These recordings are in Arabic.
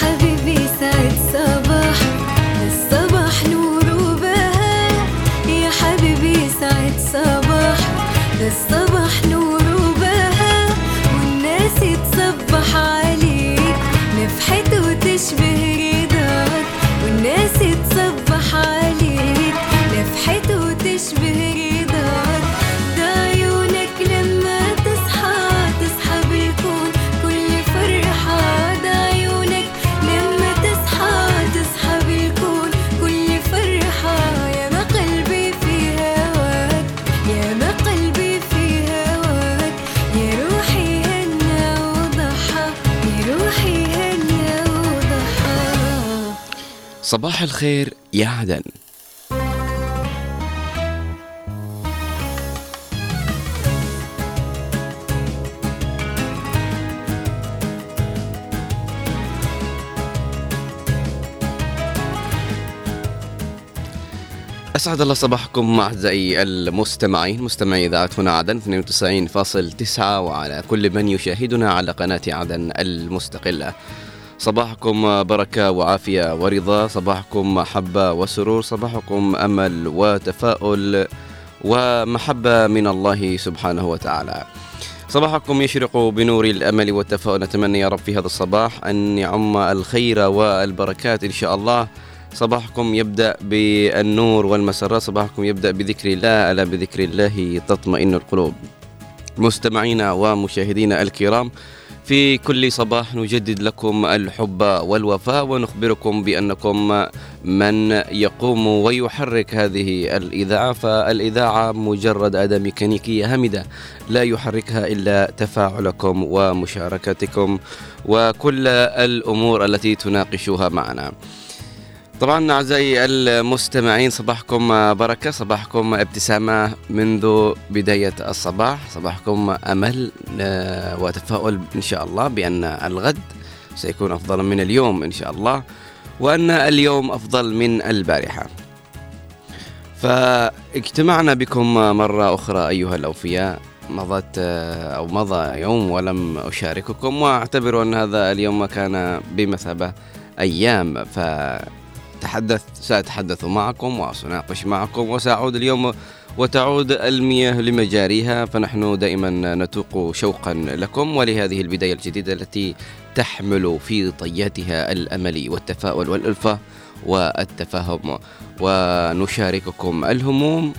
حبيبي سعد صباح الخير يا عدن. أسعد الله صباحكم أعزائي المستمعين مستمعي إذاعة هنا عدن 92.9 وعلى كل من يشاهدنا على قناة عدن المستقلة. صباحكم بركة وعافية ورضا صباحكم محبة وسرور صباحكم أمل وتفاؤل ومحبة من الله سبحانه وتعالى. صباحكم يشرق بنور الأمل والتفاؤل. نتمنى يا رب في هذا الصباح أن يعم الخير والبركات إن شاء الله. صباحكم يبدأ بالنور والمسرات صباحكم يبدأ بذكر الله ألا بذكر الله تطمئن القلوب. مستمعينا ومشاهدينا الكرام في كل صباح نجدد لكم الحب والوفاء ونخبركم بأنكم من يقوم ويحرك هذه الإذاعة فالإذاعة مجرد أداة ميكانيكية هامدة لا يحركها إلا تفاعلكم ومشاركتكم وكل الأمور التي تناقشوها معنا. طبعا أعزائي المستمعين صباحكم بركة صباحكم ابتسامة منذ بداية الصباح صباحكم أمل آه، وتفاؤل إن شاء الله بأن الغد سيكون أفضل من اليوم إن شاء الله وأن اليوم أفضل من البارحة. فاجتمعنا بكم مرة أخرى أيها الأوفياء مضت آه، أو مضى يوم ولم أشارككم وأعتبر أن هذا اليوم كان بمثابة أيام. ف تحدث سأتحدث معكم وسناقش معكم وسأعود اليوم وتعود المياه لمجاريها فنحن دائما نتوق شوقا لكم ولهذه البداية الجديدة التي تحمل في طياتها الأمل والتفاؤل والألفة والتفاهم. ونشارككم الهموم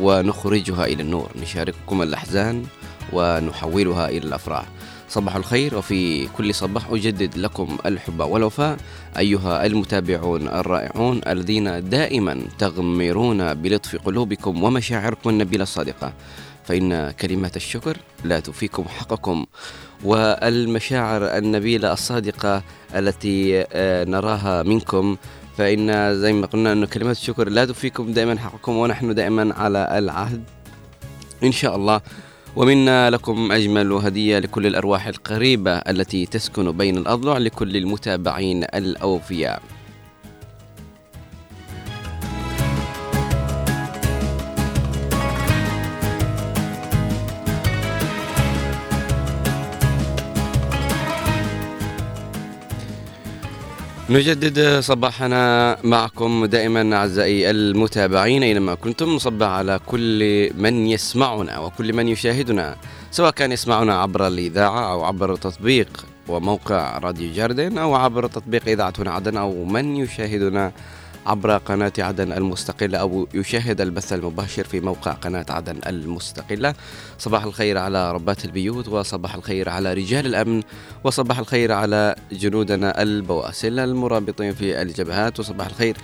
ونخرجها إلى النور. نشارككم الأحزان ونحولها إلى الأفراح. صباح الخير وفي كل صباح أجدد لكم الحب والوفاء أيها المتابعون الرائعون الذين دائما تغمرون بلطف قلوبكم ومشاعركم النبيلة الصادقة. فإن كلمات الشكر لا تفيكم حقكم والمشاعر النبيلة الصادقة التي آه، نراها منكم فإن زي ما قلنا أن كلمات الشكر لا تفيكم دائما حقكم ونحن دائما على العهد. إن شاء الله ومنا لكم أجمل هدية لكل الأرواح القريبة التي تسكن بين الأضلع لكل المتابعين الأوفياء. نجدد صباحنا معكم دائما أعزائي المتابعين أينما كنتم. نصبح على كل من يسمعنا وكل من يشاهدنا سواء كان يسمعنا عبر الإذاعة أو عبر تطبيق وموقع راديو جاردن أو عبر تطبيق اذاعه عدن أو من يشاهدنا عبر قناة عدن المستقلة. أو يشاهد البث المباشر في موقع قناة عدن المستقلة. صباح الخير على ربات البيوت وصباح الخير على رجال الأمن وصباح الخير على جنودنا البواسل المرابطين في الجبهات وصباح الخير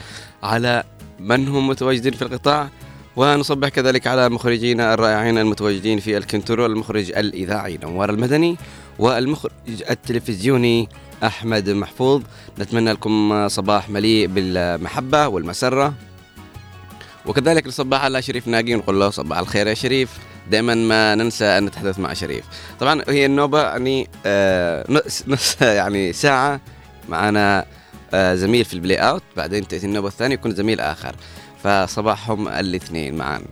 على من هم متواجدين في القطاع. ونصبح كذلك على مخرجينا الرائعين المتواجدين في الكنترول المخرج الإذاعي نوار المدني والمخرج التلفزيوني أحمد محفوظ. نتمنى لكم صباح مليء بالمحبة والمسرة. وكذلك نصبح على شريف ناقي ونقول له صباح الخير يا شريف. دائما ما ننسى أن نتحدث مع شريف. طبعا هي النوبة يعني آه نص, يعني ساعة معنا آه زميل في ال playout بعدين تأتي النوبة الثانية يكون زميل آخر. فصباحهم الاثنين معنا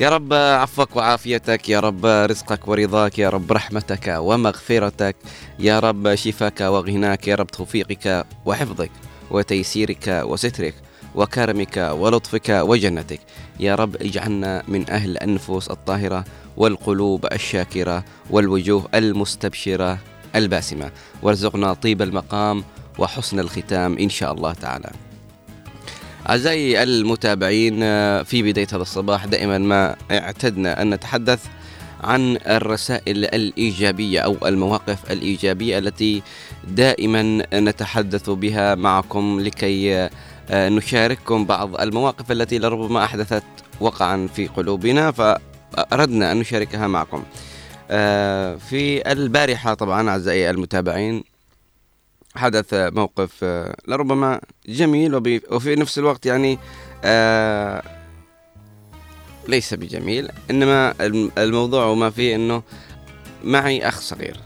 يا رب عفوك وعافيتك يا رب رزقك ورضاك يا رب رحمتك ومغفرتك يا رب شفاك وغناك يا رب توفيقك وحفظك وتيسيرك وسترك وكرمك ولطفك وجنتك. يا رب اجعلنا من أهل النفوس الطاهرة والقلوب الشاكرة والوجوه المستبشرة الباسمة. وارزقنا طيب المقام وحسن الختام إن شاء الله تعالى. أعزائي المتابعين في بداية هذا الصباح دائما ما اعتدنا أن نتحدث عن الرسائل الإيجابية أو المواقف الإيجابية التي دائما نتحدث بها معكم لكي نشارككم بعض المواقف التي لربما أحدثت وقعا في قلوبنا فأردنا أن نشاركها معكم. آه، في البارحة طبعا أعزائي المتابعين حدث موقف آه، لربما جميل وفي نفس الوقت يعني آه، ليس بجميل إنما الموضوع وما فيه إنه معي أخ صغير.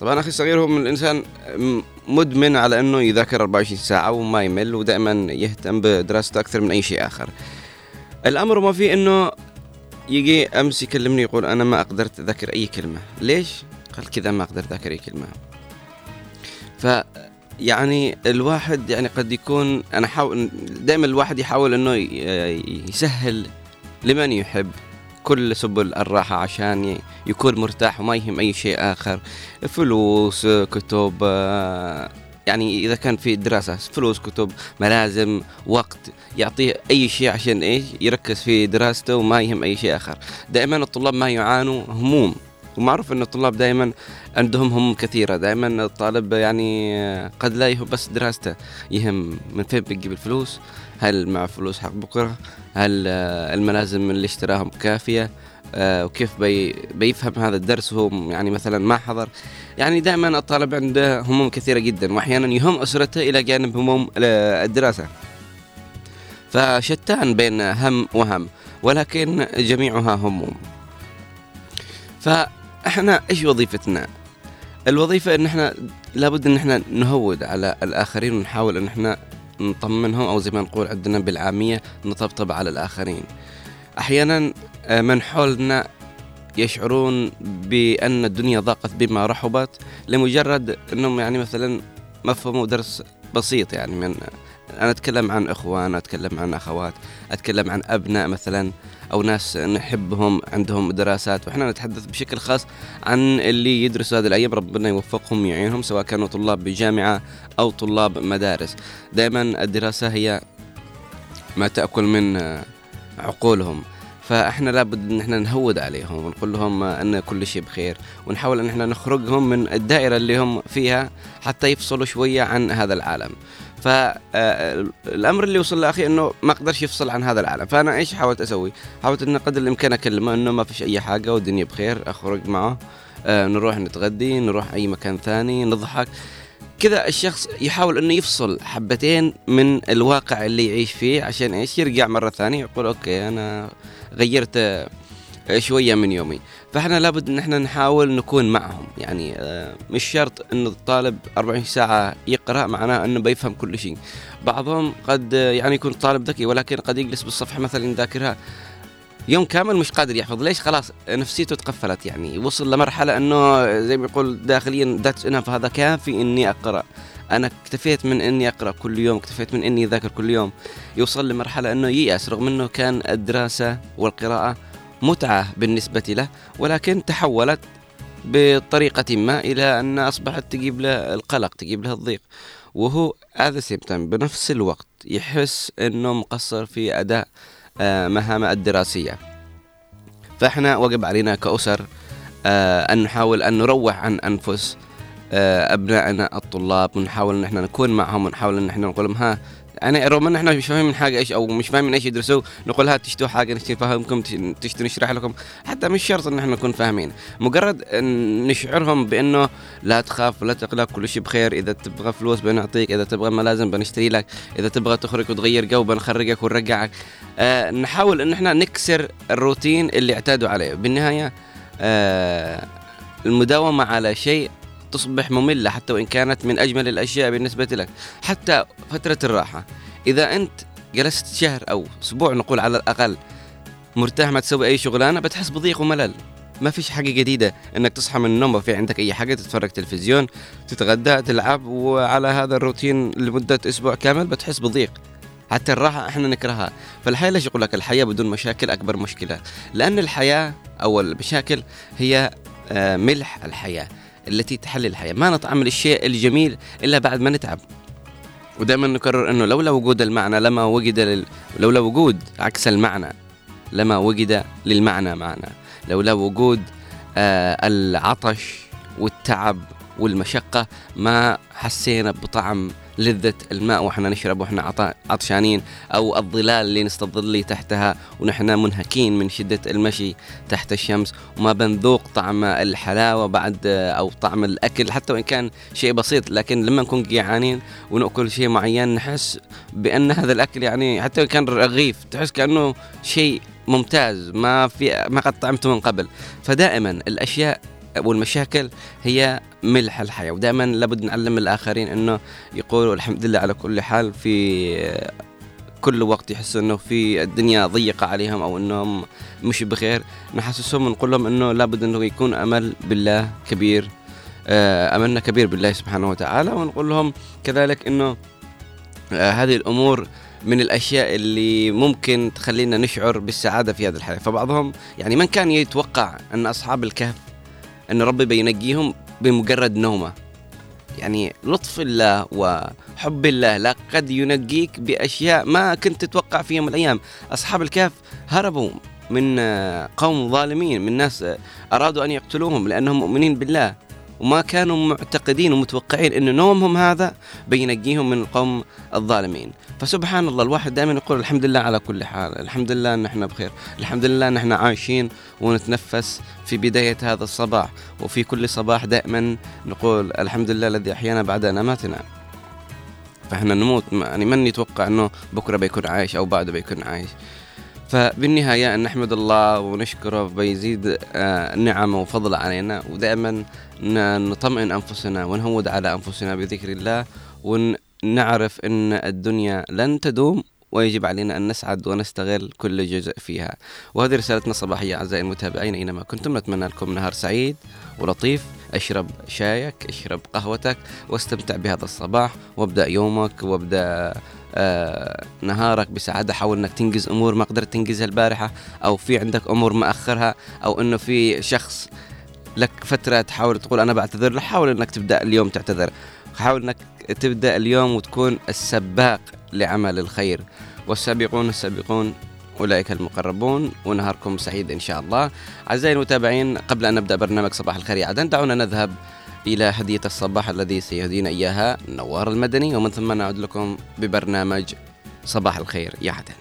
طبعا أخي الصغير هو من الإنسان مدمن على إنه يذاكر 24 ساعة وما يمل ودائما يهتم بدراسته أكثر من أي شيء آخر. الأمر ما فيه إنه يجي أمس يكلمني يقول أنا ما أقدر أذاكر أي كلمة. ليش؟ قال كذا ما أقدر أذاكر أي كلمة. ف يعني الواحد يعني قد يكون أنا حاول دائما الواحد يحاول إنه يسهل لمن يحب كل سبل الراحة عشان يكون مرتاح وما يهم أي شيء آخر. فلوس كتب يعني إذا كان في دراسة فلوس كتب ملازم وقت يعطيه أي شيء عشان إيش؟ يركز في دراسته وما يهم أي شيء آخر. دائما الطلاب ما يعانوا هموم. ومعروف أن الطلاب دائما عندهم هموم كثيرة دائما الطالب يعني قد لا يهم بس دراسته يهم من فين بيجيب الفلوس هل مع فلوس حق بكرة هل الملازم اللي اشتراهم كافية آه، وكيف بي بيفهم هذا الدرس وهو يعني مثلا ما حضر. يعني دائما الطالب عنده هموم كثيرة جدا وأحيانا يهم أسرته إلى جانب هموم الدراسة. فشتان بين هم وهم ولكن جميعها هموم. فاحنا إيش وظيفتنا؟ الوظيفة إن إحنا لابد إن إحنا نهود على الآخرين ونحاول إن إحنا نطمنهم أو زي ما نقول عندنا بالعامية نطبطب على الآخرين. أحيانا آه، من حولنا يشعرون بأن الدنيا ضاقت بما رحبت لمجرد أنهم يعني مثلا ما فهموا درس بسيط يعني من أنا أتكلم عن إخوان أتكلم عن أخوات أتكلم عن أبناء مثلا. أو ناس نحبهم عندهم دراسات. وإحنا نتحدث بشكل خاص عن اللي يدرسوا هذه الأيام. ربنا يوفقهم ويعينهم سواء كانوا طلاب بجامعة أو طلاب مدارس. دائما الدراسة هي ما تأكل من عقولهم. فإحنا لابد إن إحنا نهود عليهم ونقول لهم إن كل شيء بخير ونحاول إن إحنا نخرجهم من الدائرة اللي هم فيها حتى يفصلوا شوية عن هذا العالم. فالامر اللي وصل لأخي إنه ما قدرش يفصل عن هذا العالم. فأنا إيش حاولت أسوي؟ حاولت ان قدر الإمكان أكلمه إنه ما فيش أي حاجة والدنيا بخير أخرج معه آه، نروح نتغدي نروح أي مكان ثاني نضحك. كذا الشخص يحاول إنه يفصل حبتين من الواقع اللي يعيش فيه عشان إيش؟ يرجع مرة ثانية يقول أوكي أنا غيرت آه، شوية من يومي. فاحنا لابد إن إحنا نحاول نكون معهم. يعني آه، مش شرط إن الطالب 24 ساعة يقرأ معناه إنه بيفهم كل شيء. بعضهم قد آه، يعني يكون طالب ذكي ولكن قد يجلس بالصفحة مثلا يذاكرها. يوم كامل مش قادر يحفظ. ليش؟ خلاص نفسيته تقفلت. يعني وصل لمرحلة إنه زي ما يقول داخليا that's enough هذا كافي إني أقرأ. أنا اكتفيت من إني أقرأ كل يوم اكتفيت من إني أذاكر كل يوم. يوصل لمرحلة إنه ييأس رغم إنه كان الدراسة والقراءة متعة بالنسبة له ولكن تحولت بطريقة ما إلى أن أصبحت تجيب له القلق تجيب له الضيق. وهو هذا same time بنفس الوقت يحس إنه مقصر في أداء آه، مهامه الدراسية. فإحنا وجب علينا كأسر آه، أن نحاول أن نروح عن أنفس آه، أبنائنا الطلاب ونحاول إن إحنا نكون معهم ونحاول إن إحنا نقول لهم ها يعني رغم إن إحنا مش فاهمين حاجة إيش أو مش فاهمين إيش يدرسوا نقول ها تشتوا حاجة نفهمكم تشتوا نشرح لكم. حتى مش شرط إن إحنا نكون فاهمين. مجرد نشعرهم بإنه لا تخاف ولا تقلق كل شيء بخير. إذا تبغى فلوس بنعطيك إذا تبغى ملازم بنشتري لك إذا تبغى تخرج وتغير جو بنخرجك ونرجعك. آه نحاول إن إحنا نكسر الروتين اللي اعتادوا عليه. بالنهاية آه المداومة على شيء تصبح مملة حتى وإن كانت من أجمل الأشياء بالنسبة لك حتى فترة الراحة. إذا أنت جلست شهر أو أسبوع نقول على الأقل مرتاح ما تسوي أي شغلانة بتحس بضيق وملل. ما فيش حاجة جديدة إنك تصحى من النوم ما في عندك أي حاجة تتفرج تلفزيون تتغدى تلعب وعلى هذا الروتين لمدة أسبوع كامل بتحس بضيق. حتى الراحة إحنا نكرهها، فالحياة ليش يقول لك الحياة بدون مشاكل أكبر مشكلة؟ لأن الحياة أو المشاكل هي آه، ملح الحياة. التي تحلي الحياة، ما نطعم الشيء الجميل إلا بعد ما نتعب. ودائما نكرر إنه لولا وجود المعنى لما وجد لل... لولا وجود عكس المعنى لما وجد للمعنى معنى لولا وجود آه العطش والتعب والمشقة ما حسينا بطعم لذة الماء وإحنا نشرب وإحنا عط- عطشانين أو الظلال اللي نستظل تحتها ونحن منهكين من شدة المشي تحت الشمس. وما بنذوق طعم الحلاوة بعد أو طعم الأكل حتى وإن كان شيء بسيط لكن لما نكون جيعانين ونأكل شيء معين نحس بأن هذا الأكل يعني حتى وإن كان رغيف تحس كأنه شيء ممتاز ما في ما قد طعمته من قبل. فدائما الأشياء والمشاكل هي ملح الحياة ودائما لابد نعلم الآخرين إنه يقولوا الحمد لله على كل حال في كل وقت يحسوا إنه في الدنيا ضيقة عليهم أو إنهم مش بخير. نحسسهم ونقول لهم إنه لابد إنه يكون أمل بالله كبير آه، أملنا كبير بالله سبحانه وتعالى ونقول لهم كذلك إنه آه، هذه الأمور من الأشياء اللي ممكن تخلينا نشعر بالسعادة في هذه الحياة. فبعضهم يعني من كان يتوقع أن أصحاب الكهف أن ربي بينجيهم بمجرد نومة. يعني لطف الله وحب الله لا قد ينجيك بأشياء ما كنت تتوقع في يوم من الأيام. أصحاب الكهف هربوا من قوم ظالمين من ناس أرادوا أن يقتلوهم لأنهم مؤمنين بالله. وما كانوا معتقدين ومتوقعين إن نومهم هذا بينجيهم من القوم الظالمين. فسبحان الله الواحد دائما يقول الحمد لله على كل حال الحمد لله ان إحنا بخير الحمد لله ان إحنا عايشين ونتنفس في بداية هذا الصباح وفي كل صباح دائما نقول الحمد لله الذي أحيانا بعد ان اماتنا فإحنا نموت يعني من يتوقع إنه بكرة بيكون عايش أو بعده بيكون عايش؟ فبالنهاية نحمد الله ونشكره بيزيد آه، نعمه وفضله علينا ودائما نطمئن أنفسنا ونهود على أنفسنا بذكر الله ونعرف أن الدنيا لن تدوم ويجب علينا أن نسعد ونستغل كل جزء فيها. وهذه رسالتنا الصباحية أعزائي المتابعين أينما كنتم نتمنى لكم نهار سعيد ولطيف. اشرب شايك اشرب قهوتك واستمتع بهذا الصباح وابدأ يومك وابدأ نهارك بسعادة. حاول إنك تنجز أمور ما قدرت تنجزها البارحة أو في عندك أمور مأخرها أو إنه في شخص لك فترة تحاول تقول أنا بعتذر له حاول إنك تبدأ اليوم تعتذر. حاول إنك تبدأ اليوم وتكون السباق لعمل الخير. والسابقون السابقون أولئك المقربون ونهاركم سعيد إن شاء الله. أعزائي المتابعين قبل أن نبدأ برنامج صباح الخير عدن دعونا نذهب إلى هدية الصباح الذي سيهدينا إياها نوار المدني ومن ثم نعود لكم ببرنامج صباح الخير يا عدن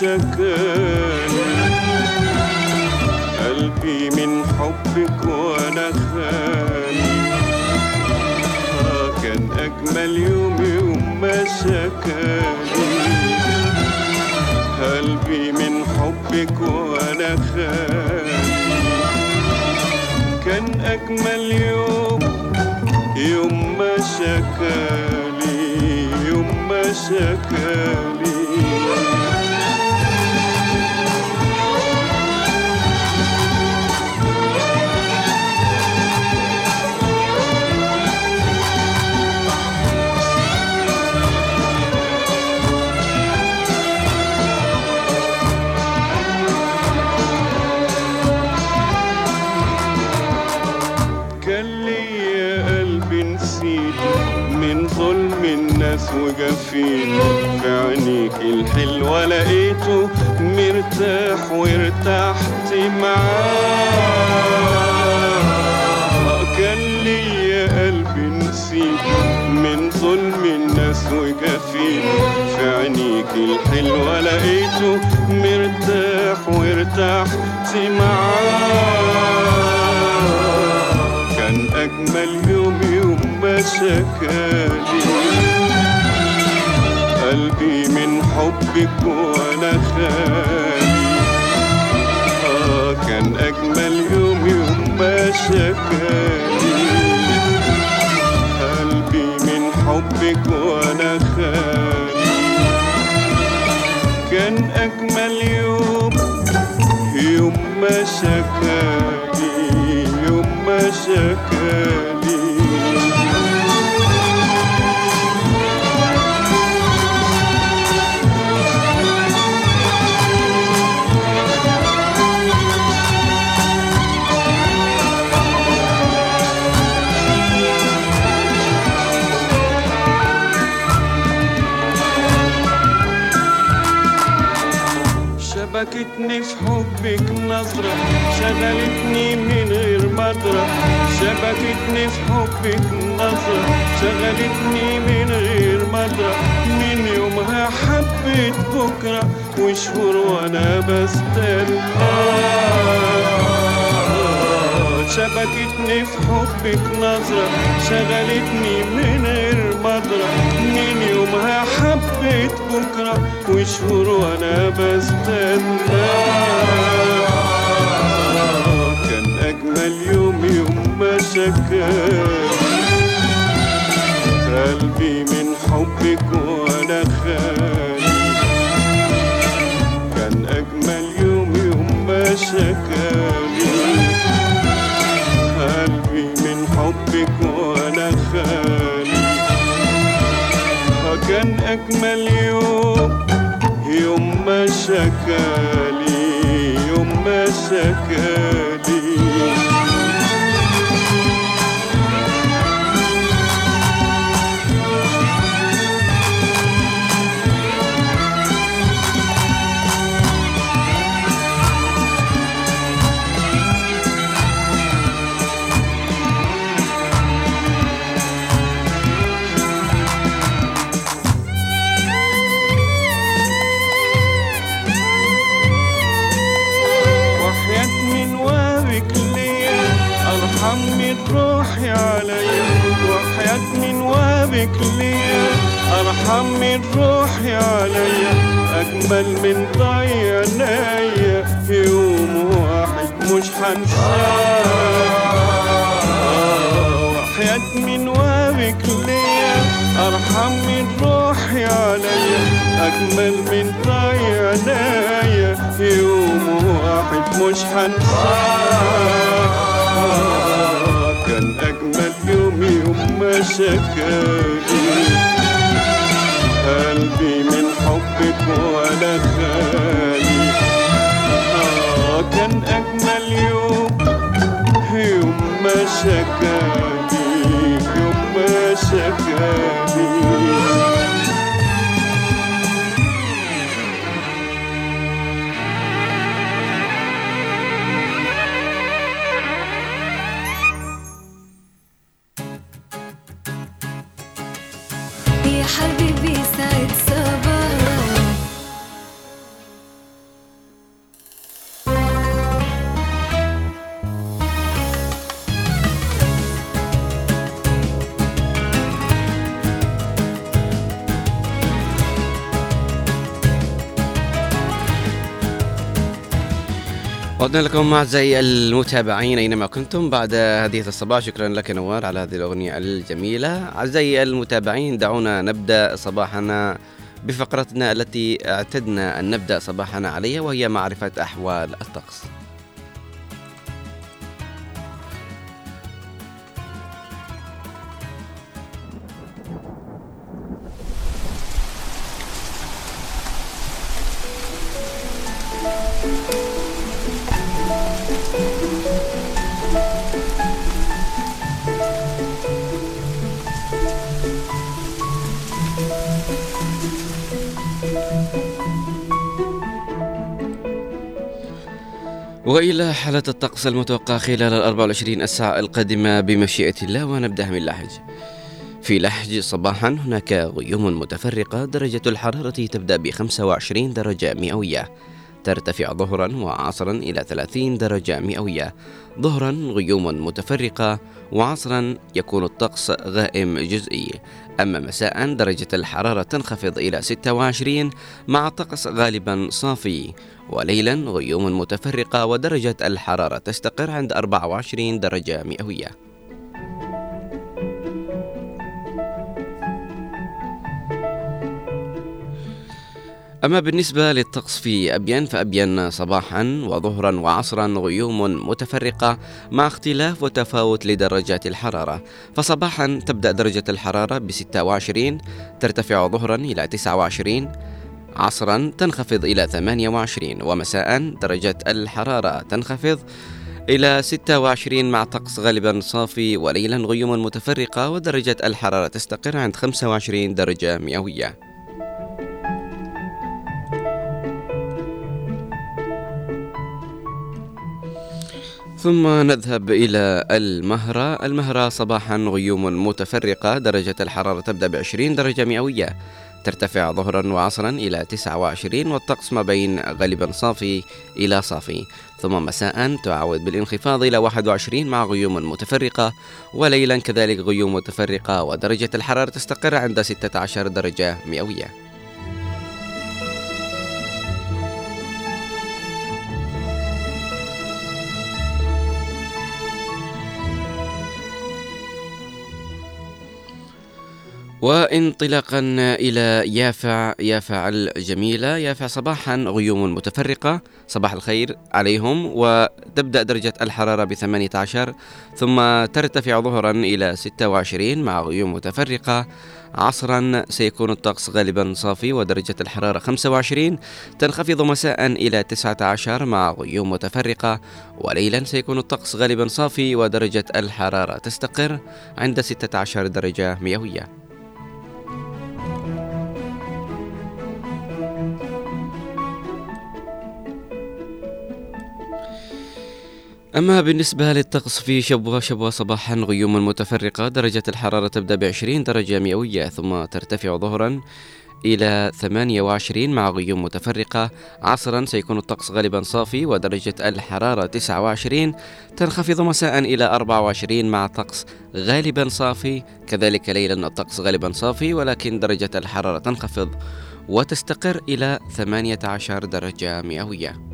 شكاني قلبي من حبك وأنا خاني آه كان أجمل يوم يوم ما شكاني. قلبي من حبك وأنا خاني كان أجمل يوم يوم ما شكالي يوم ما شكالي وجفين في عينيك الحلوة لقيته مرتاح وارتحت معاه كان ليا قلبي نسيت من ظلم الناس وجفين في عينيك الحلوة لقيته مرتاح وارتحت معاه كان أجمل يوم يوم ما شكالي قلبي من حبك وأنا خالي. آه كان أجمل يوم يوم ما شكالي قلبي من حبك وأنا خالي. كان أجمل يوم يوم ما شكالي يوم ما شكالي في حبك نظرة شغلتني من غير مدرة شبكتني في حبك نظرة شغلتني من غير مدرة من يومها حبيت بكرة وشهور وأنا بستنى. شبكتني في حبك نظرة شغلتني من غير مدرة من يومها حبيت بكرة وشهور وأنا بستنى؟ كان أجمل يوم يوم ما قلبي من حبك وأنا خالي. كان أجمل يوم يوم ما شكاني كان أجمل يوم يوم ما شكالي يوم ما شكالي اجمل من ضيع عينيا يوم واحد مش هنساه كان أجمل يوم يوم ما شكالي قلبي من حبك وأنا خالي. آه كان أجمل يوم يوم ما شكالي يوم ما شكالي عدنا لكم أعزائي المتابعين أينما كنتم بعد هذه الصباح. شكرا لك نوار على هذه الأغنية الجميلة. أعزائي المتابعين دعونا نبدأ صباحنا بفقرتنا التي اعتدنا أن نبدأ صباحنا عليها وهي معرفة أحوال الطقس. وإلى حالة الطقس المتوقع خلال ال 24 الساعة القادمة بمشيئة الله ونبدأ من لحج. في لحج صباحا هناك غيوم متفرقة درجة الحرارة تبدأ ب 25 درجة مئوية ترتفع ظهرا وعصرا إلى 30 درجة مئوية. ظهرا غيوم متفرقة وعصرا يكون الطقس غائم جزئي. أما مساء درجة الحرارة تنخفض إلى 26 مع طقس غالبا صافي. وليلا غيوم متفرقة ودرجة الحرارة تستقر عند 24 درجة مئوية. أما بالنسبة للطقس في أبين فأبين صباحا وظهرا وعصرا غيوم متفرقة مع اختلاف وتفاوت لدرجات الحرارة. فصباحا تبدأ درجة الحرارة ب 26 ترتفع ظهرا إلى 29 عصرا تنخفض إلى 28 ومساء درجة الحرارة تنخفض إلى 26 مع طقس غالبا صافي وليلا غيوم متفرقة ودرجة الحرارة تستقر عند 25 درجة مئوية. ثم نذهب إلى المهرة. المهرة صباحا غيوم متفرقة درجة الحرارة تبدأ ب 20 درجة مئوية. ترتفع ظهرا وعصرا إلى 29 والطقس ما بين غالبا صافي إلى صافي. ثم مساء تعود بالانخفاض إلى 21 مع غيوم متفرقة وليلا كذلك غيوم متفرقة ودرجة الحرارة تستقر عند 16 درجة مئوية. وانطلاقا إلى يافع يافع الجميلة. يافع صباحا غيوم متفرقة. صباح الخير عليهم. وتبدأ درجة الحرارة ب 18 ثم ترتفع ظهرا إلى 26 مع غيوم متفرقة. عصرا سيكون الطقس غالبا صافي ودرجة الحرارة 25 تنخفض مساء إلى 19 مع غيوم متفرقة. وليلا سيكون الطقس غالبا صافي ودرجة الحرارة تستقر عند 16 درجة مئوية. أما بالنسبة للطقس في شبوة شبوة صباحا غيوم متفرقة درجة الحرارة تبدأ ب 20 درجة مئوية ثم ترتفع ظهرا إلى 28 مع غيوم متفرقة. عصرا سيكون الطقس غالبا صافي ودرجة الحرارة 29 تنخفض مساء إلى 24 مع طقس غالبا صافي. كذلك ليلا الطقس غالبا صافي ولكن درجة الحرارة تنخفض وتستقر إلى 18 درجة مئوية.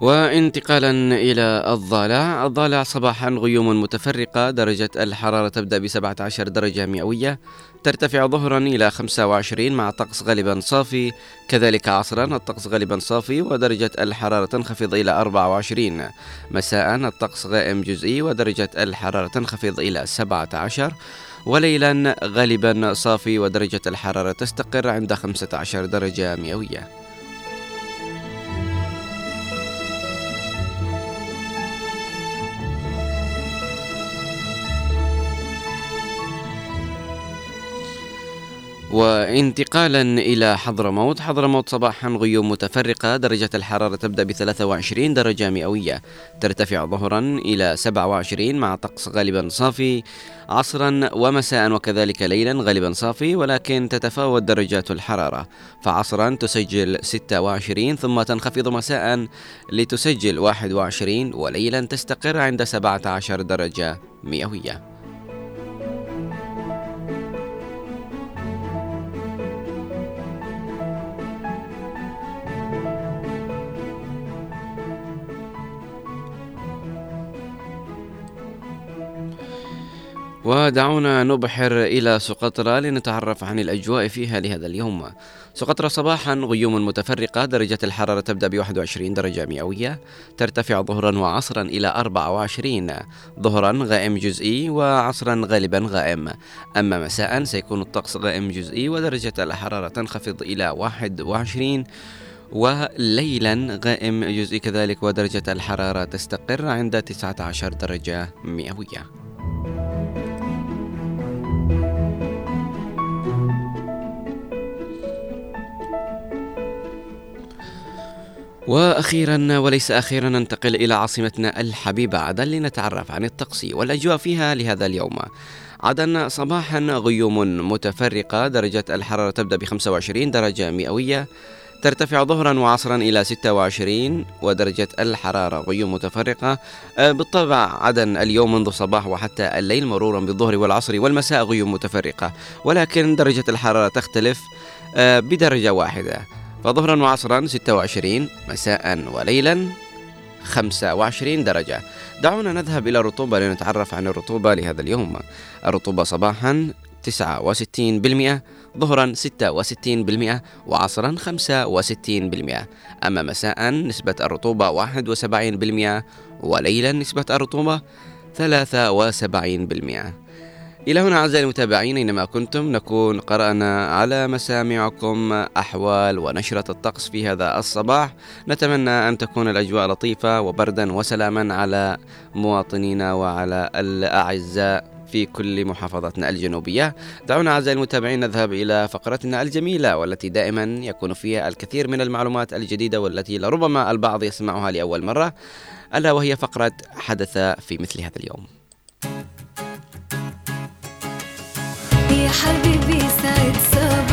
وانتقالا إلى الضالع. الضالع صباحا غيوم متفرقة. درجة الحرارة تبدأ ب 17 درجة مئوية. ترتفع ظهرا إلى 25 مع طقس غالبا صافي. كذلك عصرا الطقس غالبا صافي ودرجة الحرارة تنخفض إلى 24 مساء الطقس غائم جزئي ودرجة الحرارة تنخفض إلى 17 وليلا غالبا صافي ودرجة الحرارة تستقر عند 15 درجة مئوية. وانتقالا إلى حضرموت. حضرموت صباحا غيوم متفرقة. درجة الحرارة تبدأ ب 23 درجة مئوية. ترتفع ظهرا إلى 27 مع طقس غالبا صافي عصرا ومساء وكذلك ليلا غالبا صافي ولكن تتفاوت درجات الحرارة. فعصرا تسجل 26 ثم تنخفض مساء لتسجل 21 وليلا تستقر عند 17 درجة مئوية. ودعونا نبحر إلى سقطرى لنتعرف عن الأجواء فيها لهذا اليوم. سقطرى صباحا غيوم متفرقة درجة الحرارة تبدأ ب 21 درجة مئوية ترتفع ظهرا وعصرا إلى 24 ظهرا غائم جزئي وعصرا غالبا غائم. أما مساء سيكون الطقس غائم جزئي ودرجة الحرارة تنخفض إلى 21 وليلا غائم جزئي كذلك ودرجة الحرارة تستقر عند 19 درجة مئوية. وأخيرا وليس أخيرا ننتقل إلى عاصمتنا الحبيبة. عدن لنتعرف عن الطقس والأجواء فيها لهذا اليوم. عدن صباحا غيوم متفرقة. درجة الحرارة تبدأ ب 25 درجة مئوية. ترتفع ظهرا وعصرا إلى 26 ودرجة الحرارة غيوم متفرقة. آه، بالطبع عدن اليوم منذ الصباح وحتى الليل مرورا بالظهر والعصر والمساء غيوم متفرقة. ولكن درجة الحرارة تختلف آه، بدرجة واحدة. فظهرا وعصرا 26 مساء وليلا 25 درجة. دعونا نذهب إلى الرطوبة لنتعرف عن الرطوبة لهذا اليوم. الرطوبة صباحا 69% ظهرا 66% وعصرا 65% أما مساء نسبة الرطوبة 71% وليلا نسبة الرطوبة 73% إلى هنا أعزائي المتابعين أينما كنتم نكون قرأنا على مسامعكم أحوال ونشرة الطقس في هذا الصباح. نتمنى أن تكون الأجواء لطيفة وبردا وسلاما على مواطنينا وعلى الأعزاء في كل محافظاتنا الجنوبية. دعونا أعزائي المتابعين نذهب إلى فقرتنا الجميلة والتي دائما يكون فيها الكثير من المعلومات الجديدة والتي لربما البعض يسمعها لأول مرة ألا وهي فقرة حدث في مثل هذا اليوم. حبيبي سعد صباح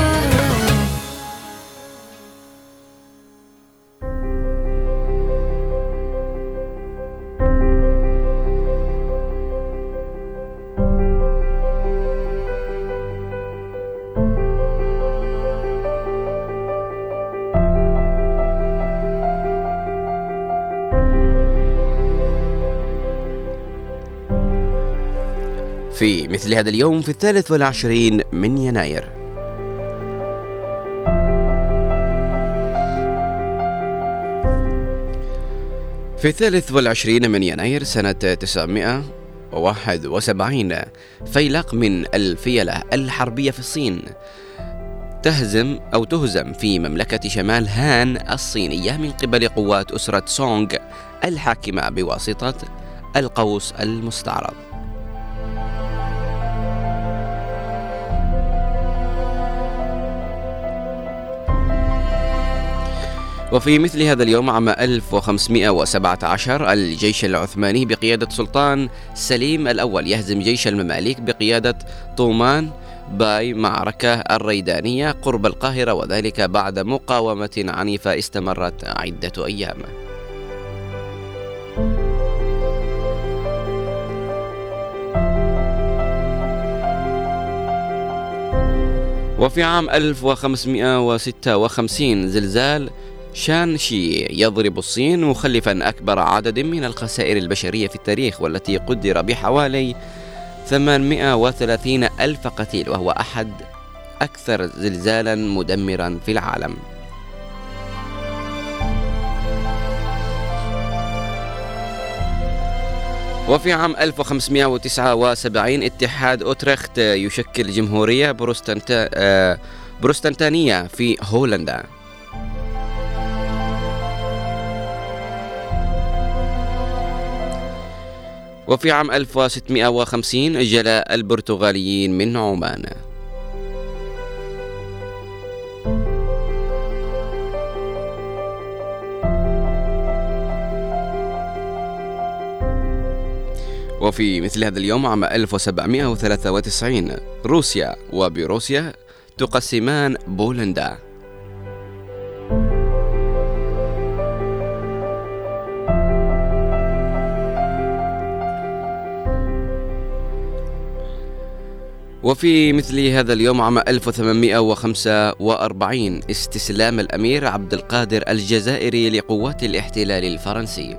في مثل هذا اليوم في الثالث والعشرين من يناير. في الثالث والعشرين من يناير سنة 971 فيلق من الفيلة الحربية في الصين. تهزم أو تهزم في مملكة شمال هان الصينية من قبل قوات أسرة سونغ الحاكمة بواسطة القوس المستعرض. وفي مثل هذا اليوم عام 1517 الجيش العثماني بقيادة سلطان سليم الأول يهزم جيش المماليك بقيادة طومان باي معركة الريدانية قرب القاهرة وذلك بعد مقاومة عنيفة استمرت عدة أيام. وفي عام 1556 زلزال شانشي يضرب الصين مخلفا أكبر عدد من الخسائر البشرية في التاريخ والتي قدر بحوالي 830 ألف قتيل وهو أحد أكثر زلزالا مدمرا في العالم وفي عام 1579 اتحاد أوترخت يشكل جمهورية. آه، بروستنتانية في هولندا وفي عام 1650 جلاء البرتغاليين من عمان. وفي مثل هذا اليوم عام 1793 روسيا وبروسيا تقسمان بولندا. وفي مثل هذا اليوم عام 1845 استسلام الأمير عبد القادر الجزائري لقوات الاحتلال الفرنسي.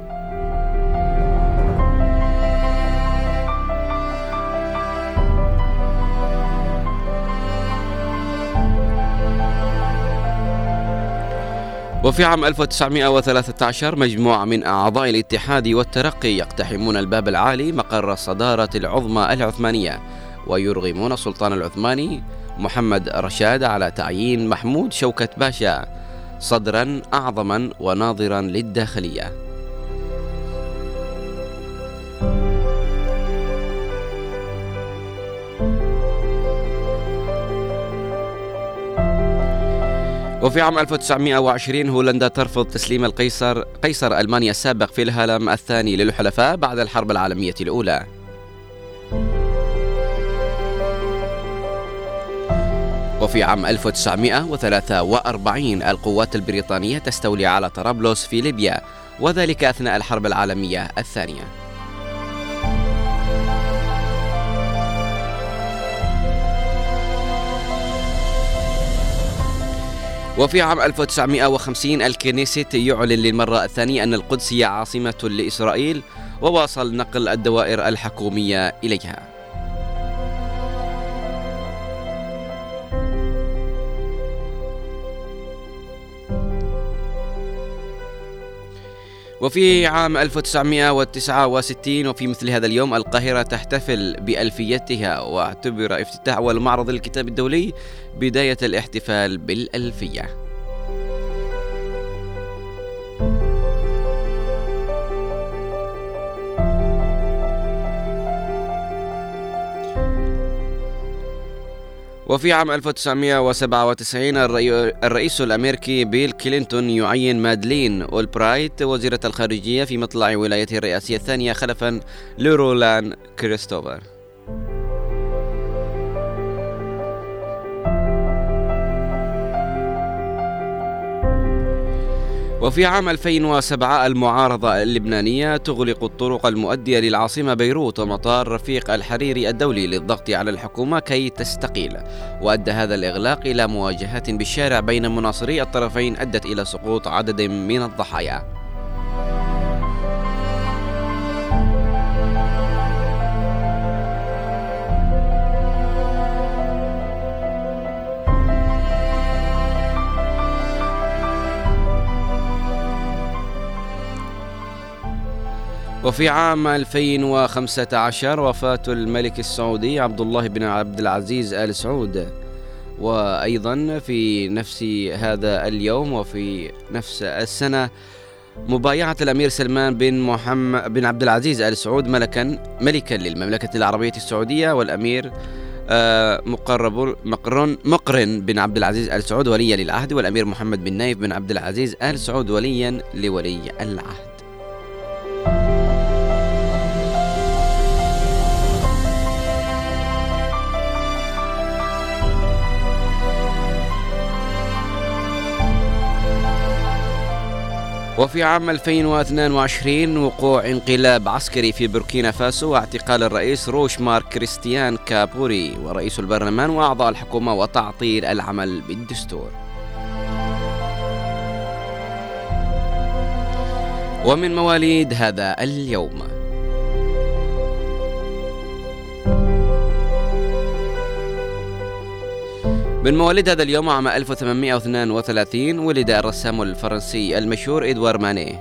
وفي عام 1913 مجموعة من أعضاء الاتحاد والترقي يقتحمون الباب العالي مقر الصدارة العظمى العثمانية. ويرغمون السلطان العثماني محمد رشاد على تعيين محمود شوكت باشا صدرا أعظما وناظرا للداخلية. وفي عام 1920 هولندا ترفض تسليم القيصر قيصر ألمانيا السابق في الهلم الثاني للحلفاء بعد الحرب العالمية الأولى. وفي عام 1943 القوات البريطانية تستولي على طرابلس في ليبيا وذلك أثناء الحرب العالمية الثانية. وفي عام 1950 الكنيست يعلن للمرة الثانية أن القدس هي عاصمة لإسرائيل وواصل نقل الدوائر الحكومية إليها. وفي عام 1969 وفي مثل هذا اليوم القاهرة تحتفل بألفيتها واعتبر افتتاح أول معرض الكتاب الدولي بداية الاحتفال بالألفية. وفي عام 1997 الرئيس الأمريكي بيل كلينتون يعين مادلين أولبرايت وزيرة الخارجية في مطلع ولايته الرئاسية الثانية خلفا لرولان كريستوفر. وفي عام 2007 المعارضة اللبنانية تغلق الطرق المؤدية للعاصمة بيروت ومطار رفيق الحريري الدولي للضغط على الحكومة كي تستقيل. وأدى هذا الإغلاق إلى مواجهات بالشارع بين مناصري الطرفين أدت إلى سقوط عدد من الضحايا. وفي عام 2015 وفاة الملك السعودي عبد الله بن عبد العزيز آل سعود. وأيضا في نفس هذا اليوم وفي نفس السنة مبايعة الأمير سلمان بن محمد بن عبد العزيز آل سعود ملكا ملكا للمملكة العربية السعودية والأمير آه، مقرب مقرن مقرن بن عبد العزيز آل سعود وليا للعهد والأمير محمد بن نايف بن عبد العزيز آل سعود وليا لولي العهد. وفي عام 2022 وقوع انقلاب عسكري في بوركينا فاسو واعتقال الرئيس روش مارك كريستيان كابوري ورئيس البرلمان وأعضاء الحكومة وتعطيل العمل بالدستور. ومن مواليد هذا اليوم من مواليد هذا اليوم عام 1832 ولد الرسام الفرنسي المشهور إدوار ماني.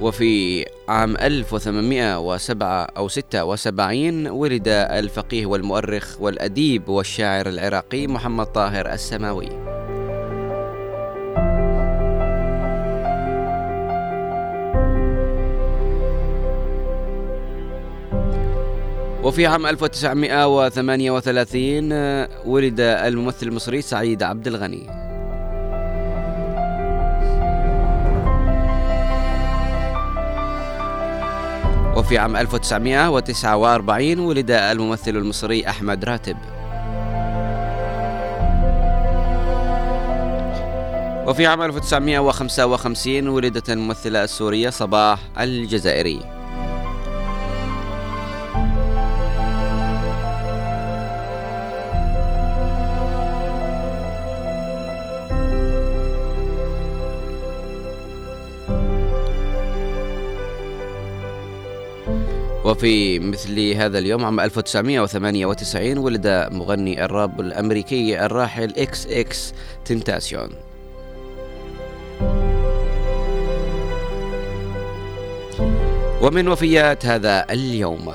وفي عام 1807 أو 76 ولد الفقيه والمؤرخ والأديب والشاعر العراقي محمد طاهر السماوي. وفي عام 1938 آه، ولد الممثل المصري سعيد عبد الغني. وفي عام 1949 ولد الممثل المصري أحمد راتب. وفي عام 1955 ولدت الممثلة السورية صباح الجزائري. وفي مثل هذا اليوم عام 1998 ولد مغني الراب الأمريكي الراحل إكس إكس تنتاسيون. ومن وفيات هذا اليوم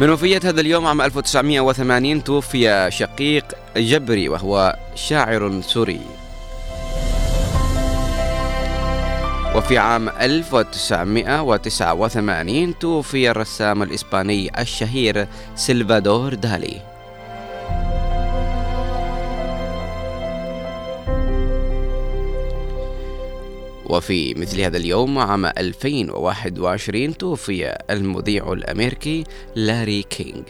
من وفية هذا اليوم عام 1980 توفي شقيق جبري وهو شاعر سوري. وفي عام 1989 توفي الرسام الإسباني الشهير سلفادور دالي. وفي مثل هذا اليوم عام 2021 توفي المذيع الأمريكي لاري كينج.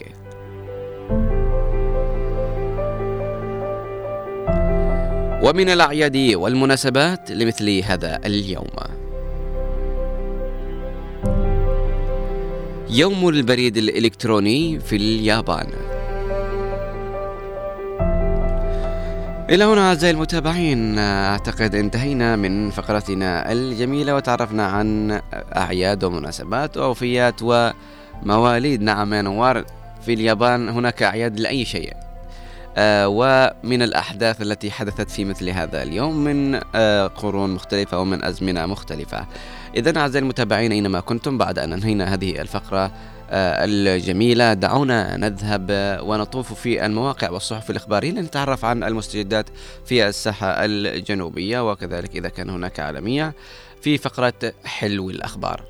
ومن الأعياد والمناسبات لمثل هذا اليوم. يوم البريد الإلكتروني في اليابان. إلى هنا أعزائي المتابعين أعتقد انتهينا من فقرتنا الجميلة وتعرفنا عن أعياد ومناسبات ووفيات ومواليد. نعم يا نوار في اليابان هناك أعياد لأي شيء. آه ومن الأحداث التي حدثت في مثل هذا اليوم من آه قرون مختلفة ومن أزمنة مختلفة. إذا أعزائي المتابعين أينما كنتم بعد أن أنهينا هذه الفقرة الجميلة. دعونا نذهب ونطوف في المواقع والصحف الإخبارية لنتعرف عن المستجدات في الساحة الجنوبية وكذلك إذا كان هناك عالمية في فقرة حلو الأخبار.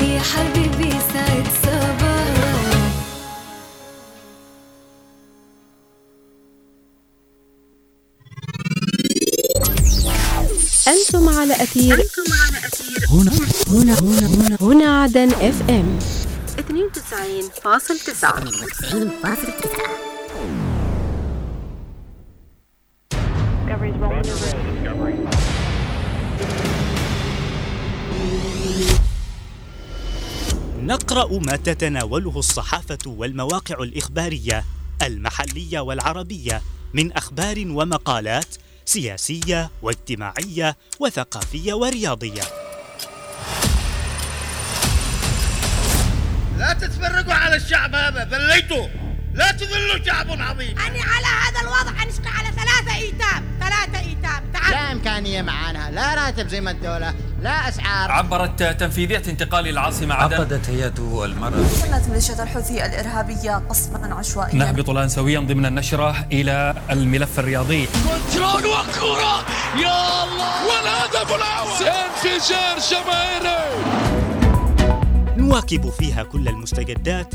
يا حبيبي أنتم على أثير هنا هنا هنا هنا, هنا عدن إف إم. 92.9 نقرأ ما تتناوله الصحافة والمواقع الإخبارية المحلية والعربية من أخبار ومقالات سياسية واجتماعية وثقافية ورياضية. لا تتفرقوا على الشعب هذا ذليتوا. لا تذلوا شعب عظيم. أنا على هذا الوضع أنشق على ثلاثة إيتام ثلاثة إيتام. تعال. لا إمكانية معانا لا راتب زي ما الدولة لا أسعار. عبرت تنفيذية انتقال العاصمة عدن. عقدت هيئة المرأة. وصلت ميليشيا الحوثي الإرهابية قصفا عشوائيا. نهبط الآن سويا ضمن النشرة إلى الملف الرياضي. كنترول وكرة يا الله! والهدف الأول! انفجار جماهيري نواكب فيها كل المستجدات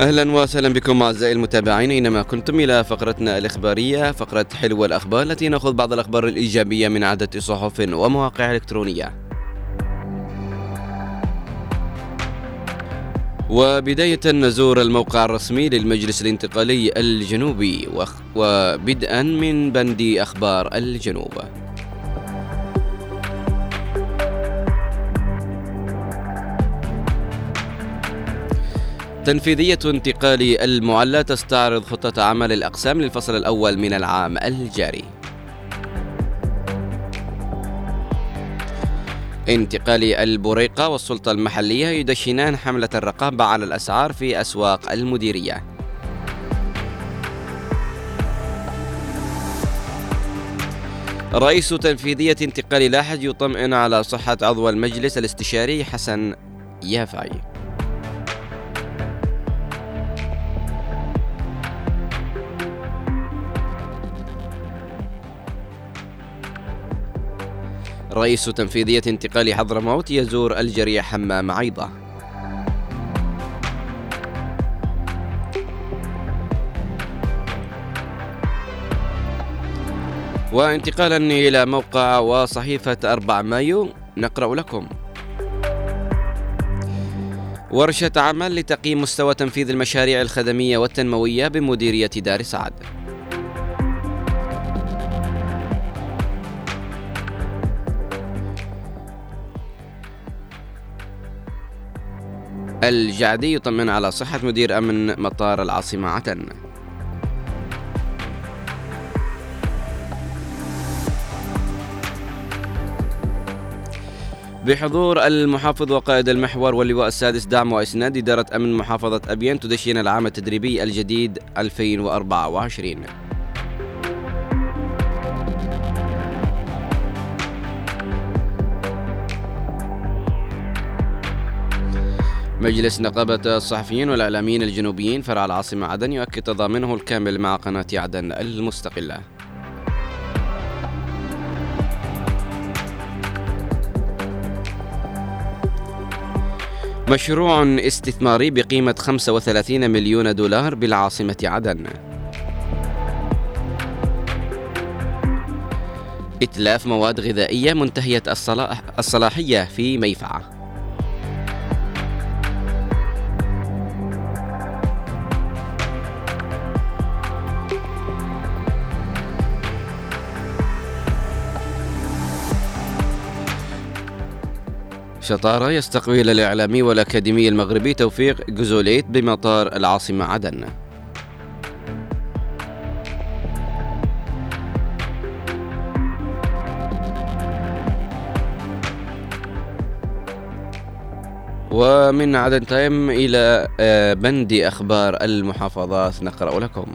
أهلا وسهلا بكم أعزائي المتابعين اينما كنتم إلى فقرتنا الإخبارية فقرة حلوة الأخبار التي نأخذ بعض الأخبار الإيجابية من عدة صحف ومواقع إلكترونية. وبداية نزور الموقع الرسمي للمجلس الانتقالي الجنوبي وبدءا من بند أخبار الجنوب تنفيذية انتقال المعلى تستعرض خطة عمل الأقسام للفصل الأول من العام الجاري. انتقال البريقة والسلطة المحلية يدشنان حملة الرقابة على الأسعار في أسواق المديرية. رئيس تنفيذية انتقال لاحج يطمئن على صحة عضو المجلس الاستشاري حسن يافعي. رئيس تنفيذية انتقال حضرموت يزور الجريح حمام عيضة. وانتقالا إلى موقع وصحيفة 4 مايو نقرأ لكم. ورشة عمل لتقييم مستوى تنفيذ المشاريع الخدمية والتنموية بمديرية دار سعد. الجعدي يطمن على صحة مدير أمن مطار العاصمة عدن بحضور المحافظ وقائد المحور واللواء السادس دعم وإسناد إدارة أمن محافظة أبين تدشين العام التدريبي الجديد 2024 مجلس نقابة الصحفيين والإعلاميين الجنوبيين فرع العاصمة عدن يؤكد تضامنه الكامل مع قناة عدن المستقلة. مشروع استثماري بقيمة 35 مليون دولار بالعاصمة عدن. إتلاف مواد غذائية منتهية الصلاح الصلاحية في ميفعة. شطارة يستقبل الإعلامي والأكاديمي المغربي توفيق جوزوليت بمطار العاصمة عدن. ومن عدن تايم إلى آه، بند أخبار المحافظات نقرأ لكم.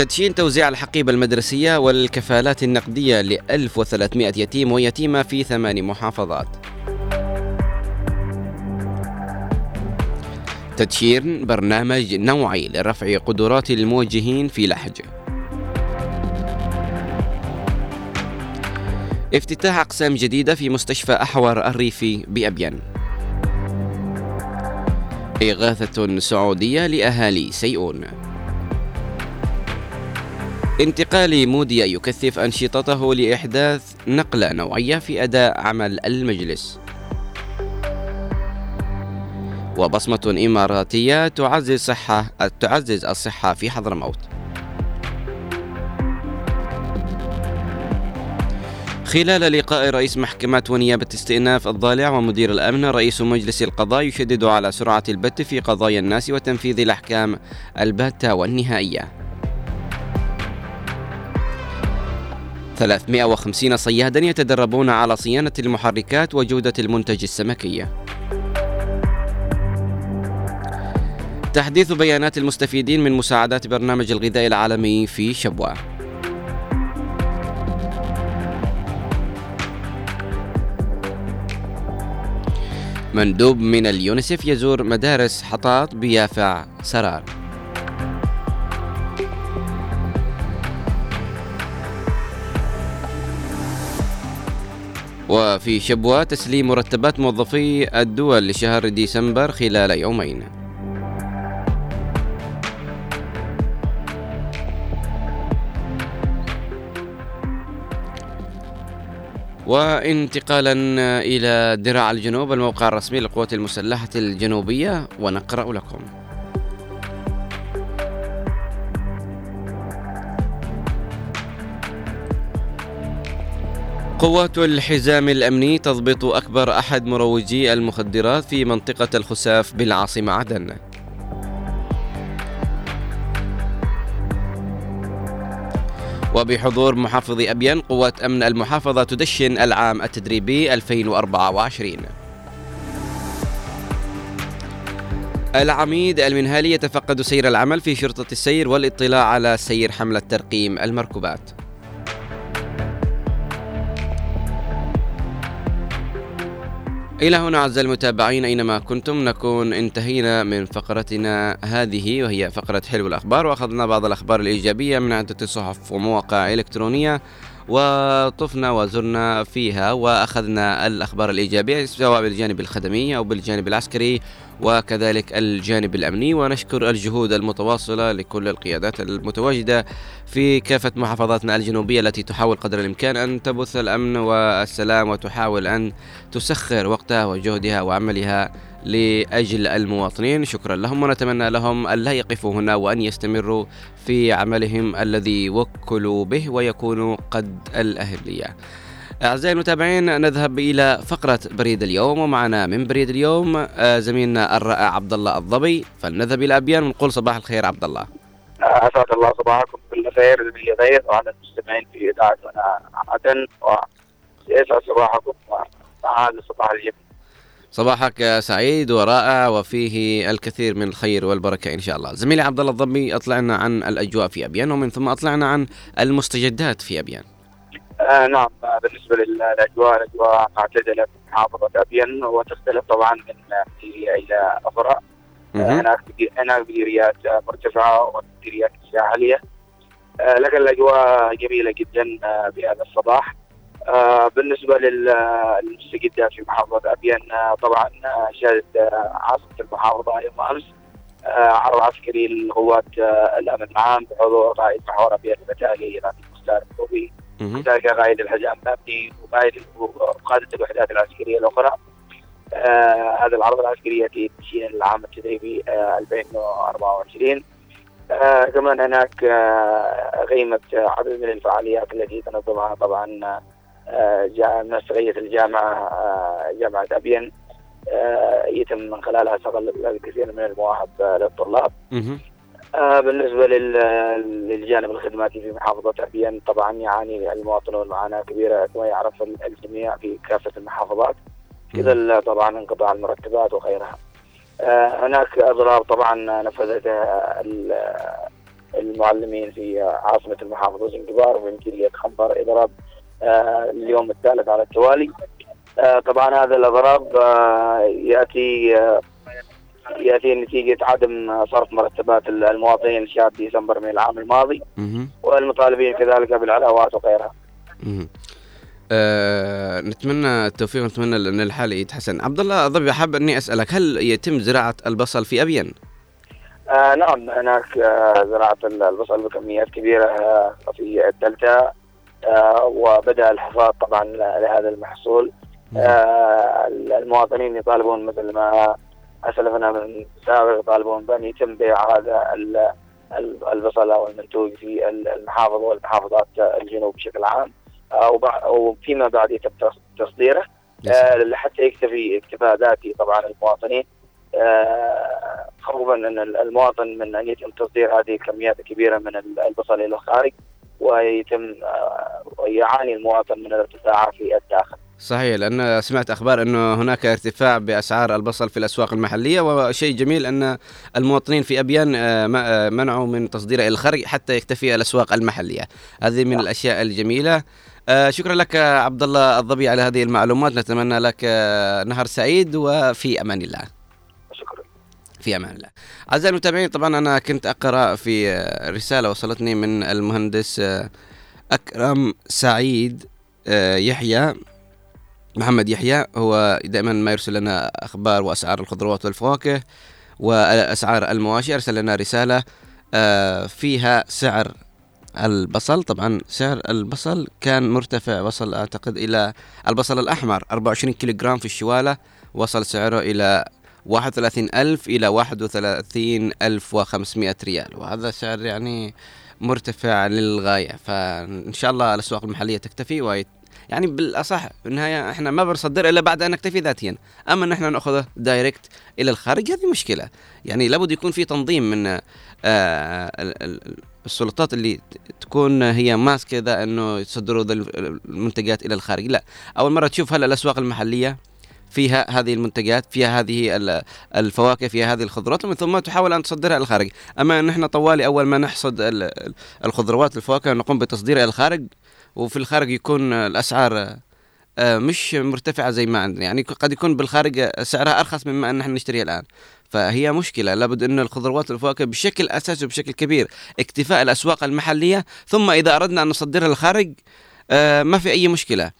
تدشين توزيع الحقيبة المدرسية والكفالات النقدية ل 1300 يتيم ويتيمة في ثمان محافظات. تدشين برنامج نوعي لرفع قدرات الموجهين في لحج افتتاح أقسام جديدة في مستشفى أحور الريفي بأبين. إغاثة سعودية لأهالي سيئون. انتقال موديا يكثف أنشطته لإحداث نقلة نوعية في أداء عمل المجلس. وبصمة إماراتية تعزز صحة تعزز الصحة في حضرموت خلال لقاء رئيس محكمة ونيابة استئناف الضالع ومدير الأمن رئيس مجلس القضاء يشدد على سرعة البت في قضايا الناس وتنفيذ الأحكام الباتة والنهائية. 350 صيادا يتدربون على صيانة المحركات وجودة المنتج السمكي. تحديث بيانات المستفيدين من مساعدات برنامج الغذاء العالمي في شبوة. مندوب من اليونيسف يزور مدارس حطاط بيافع سرار. وفي شبوة تسليم مرتبات موظفي الدول لشهر ديسمبر خلال يومين. وانتقالا إلى درع الجنوب الموقع الرسمي للقوات المسلحة الجنوبية ونقرأ لكم. قوات الحزام الأمني تضبط أكبر أحد مروجي المخدرات في منطقة الخساف بالعاصمة عدن. وبحضور محافظ أبين قوات أمن المحافظة تدشن العام التدريبي 2024 العميد المنهالي يتفقد سير العمل في شرطة السير والاطلاع على سير حملة ترقيم المركوبات إلى هنا أعزائي المتابعين أينما كنتم نكون انتهينا من فقرتنا هذه وهي فقرة حلو الأخبار وأخذنا بعض الأخبار الإيجابية من عدة صحف ومواقع إلكترونية. وطفنا وزرنا فيها وأخذنا الأخبار الإيجابية سواء بالجانب الخدمي أو بالجانب العسكري وكذلك الجانب الأمني. ونشكر الجهود المتواصلة لكل القيادات المتواجدة في كافة محافظاتنا الجنوبية التي تحاول قدر الإمكان أن تبث الأمن والسلام وتحاول أن تسخر وقتها وجهدها وعملها. لأجل المواطنين. شكرا لهم ونتمنى لهم الا يقفوا هنا وأن يستمروا في عملهم الذي وكلوا به ويكونوا قد الأهلية. أعزائي المتابعين نذهب إلى فقرة بريد اليوم ومعنا من بريد اليوم آه، زميلنا الرائع عبد الله الضبي. فلنذهب إلى أبيان ونقول صباح الخير عبد الله أسعد الله صباحكم. بكل خير زميلي غير وعلى المستمعين في اذاعه عدن. ويسعد صباحكم هذا الصباح الجميل صباحك سعيد ورائع وفيه الكثير من الخير والبركة إن شاء الله. زميلي عبد الله الضبي أطلعنا عن الأجواء في أبيان ومن ثم أطلعنا عن المستجدات في أبيان. آه نعم. آه، بالنسبة للأجواء الأجواء معتدلة في محافظة ابين وتختلف طبعا من مديريه إلى أخرى. آه، هناك هناك مديريات آه، مرتفعة ومديريات عاليه آه، لكن الأجواء جميلة جدا آه، بهذا الصباح. آه، بالنسبة لل- للمستجدات في محافظة ابين آه، طبعا آه، شهدت آه، عاصمة المحافظة يوم أمس آه، عرض عسكري لقوات آه، الأمن العام بحضور قائد محور ابين المتالي رئيس المستشار الطوبي كذلك قائد الحزام الامني وقائد وقاده الوحدات العسكرية الأخرى. آه هذا العرض العسكري يأتي تشييدا للعام التدريبي آه 2024 آه كمان هناك آه غيمة عدد من الفعاليات التي تنظمها طبعا آه منسقية الجامعة آه جامعة أبين آه يتم من خلالها صقل الكثير من المواهب للطلاب. بالنسبة لل- للجانب الخدماتي في محافظة أبين طبعا يعاني المواطنون معاناة كبيرة كما يعرف ال- الجميع في كافة المحافظات. كذا طبعا انقطاع المرتبات وغيرها. هناك أضرار طبعا نفذتها ال- المعلمين في عاصمة المحافظة زنجبار وفي مديرية خنبر إضراب آه اليوم الثالث على التوالي. آه طبعا هذا الإضراب آه يأتي آه يأتي نتيجة عدم صرف مرتبات المواطنين شهر ديسمبر من العام الماضي والمطالبين كذلك بالعلاوات وغيرها. آه نتمنى التوفيق ونتمنى إن الحال يتحسن عبد الله ضبي حاب أني أسألك هل يتم زراعة البصل في أبين؟ آه نعم هناك آه زراعة البصل بكميات كبيرة آه في الدلتا. وبدأ الحصاد طبعا لهذا المحصول. آه المواطنين يطالبون مثل ما أسلفنا من سابق يطالبون بأن يتم بيع هذا ال- ال- البصل أو المنتوج في المحافظه والمحافظات الجنوب بشكل عام. آه، وفيما بعد يتم تص- تصديره. آه، حتى يكتفي اكتفاء ذاتي طبعا المواطنين. آه، خوفا أن ال- المواطن من أن يتم تصدير هذه الكميات الكبيرة من ال- البصل إلى الخارج. ويتم آه، ويعاني المواطن من الارتفاع في الداخل. صحيح لأن سمعت أخبار إنه هناك ارتفاع بأسعار البصل في الأسواق المحلية وشيء جميل أن المواطنين في أبيان آه، آه، منعوا من تصديره إلى الخارج حتى يكتفي الأسواق المحلية. هذه من الأشياء الجميلة. آه، شكرا لك عبد الله الضبي على هذه المعلومات. نتمنى لك نهار سعيد وفي أمان الله. في أمان الله. أعزائي المتابعين طبعا أنا كنت أقرأ في آه، رسالة وصلتني من المهندس آه، أكرم سعيد آه، يحيى محمد يحيى. هو دائما ما يرسل لنا أخبار وأسعار الخضروات والفواكه وأسعار المواشي أرسل لنا رسالة فيها سعر البصل. طبعا سعر البصل كان مرتفع وصل أعتقد إلى البصل الأحمر 24 كيلو جرام في الشوالة وصل سعره إلى 31000 إلى 31500 ريال. وهذا سعر يعني مرتفع للغاية. فإن شاء الله الأسواق المحلية تكتفي ويت يعني بالأصح بالنهاية إحنا ما بنصدر إلا بعد أن نكتفي ذاتيا. أما أن إحنا نأخذه direct إلى الخارج هذه مشكلة. يعني لابد يكون في تنظيم من آه ال- ال- السلطات اللي تكون هي ماسكة ذا إنه يصدروا المنتجات إلى الخارج. لا. أول مرة تشوف هلا الأسواق المحلية فيها هذه المنتجات فيها هذه ال- الفواكه فيها هذه الخضروات ومن ثم تحاول أن تصدرها إلى الخارج. أما ان إحنا طوالي أول ما نحصد ال- ال- الخضروات الفواكه نقوم بتصديرها إلى الخارج وفي الخارج يكون الأسعار آه، مش مرتفعة زي ما عندنا. يعني قد يكون بالخارج سعرها أرخص مما أن نحن نشتريها الآن. فهي مشكلة. لابد أن الخضروات والفواكه بشكل أساسي وبشكل كبير اكتفاء الأسواق المحلية ثم إذا أردنا أن نصدرها للخارج آه، ما في أي مشكلة.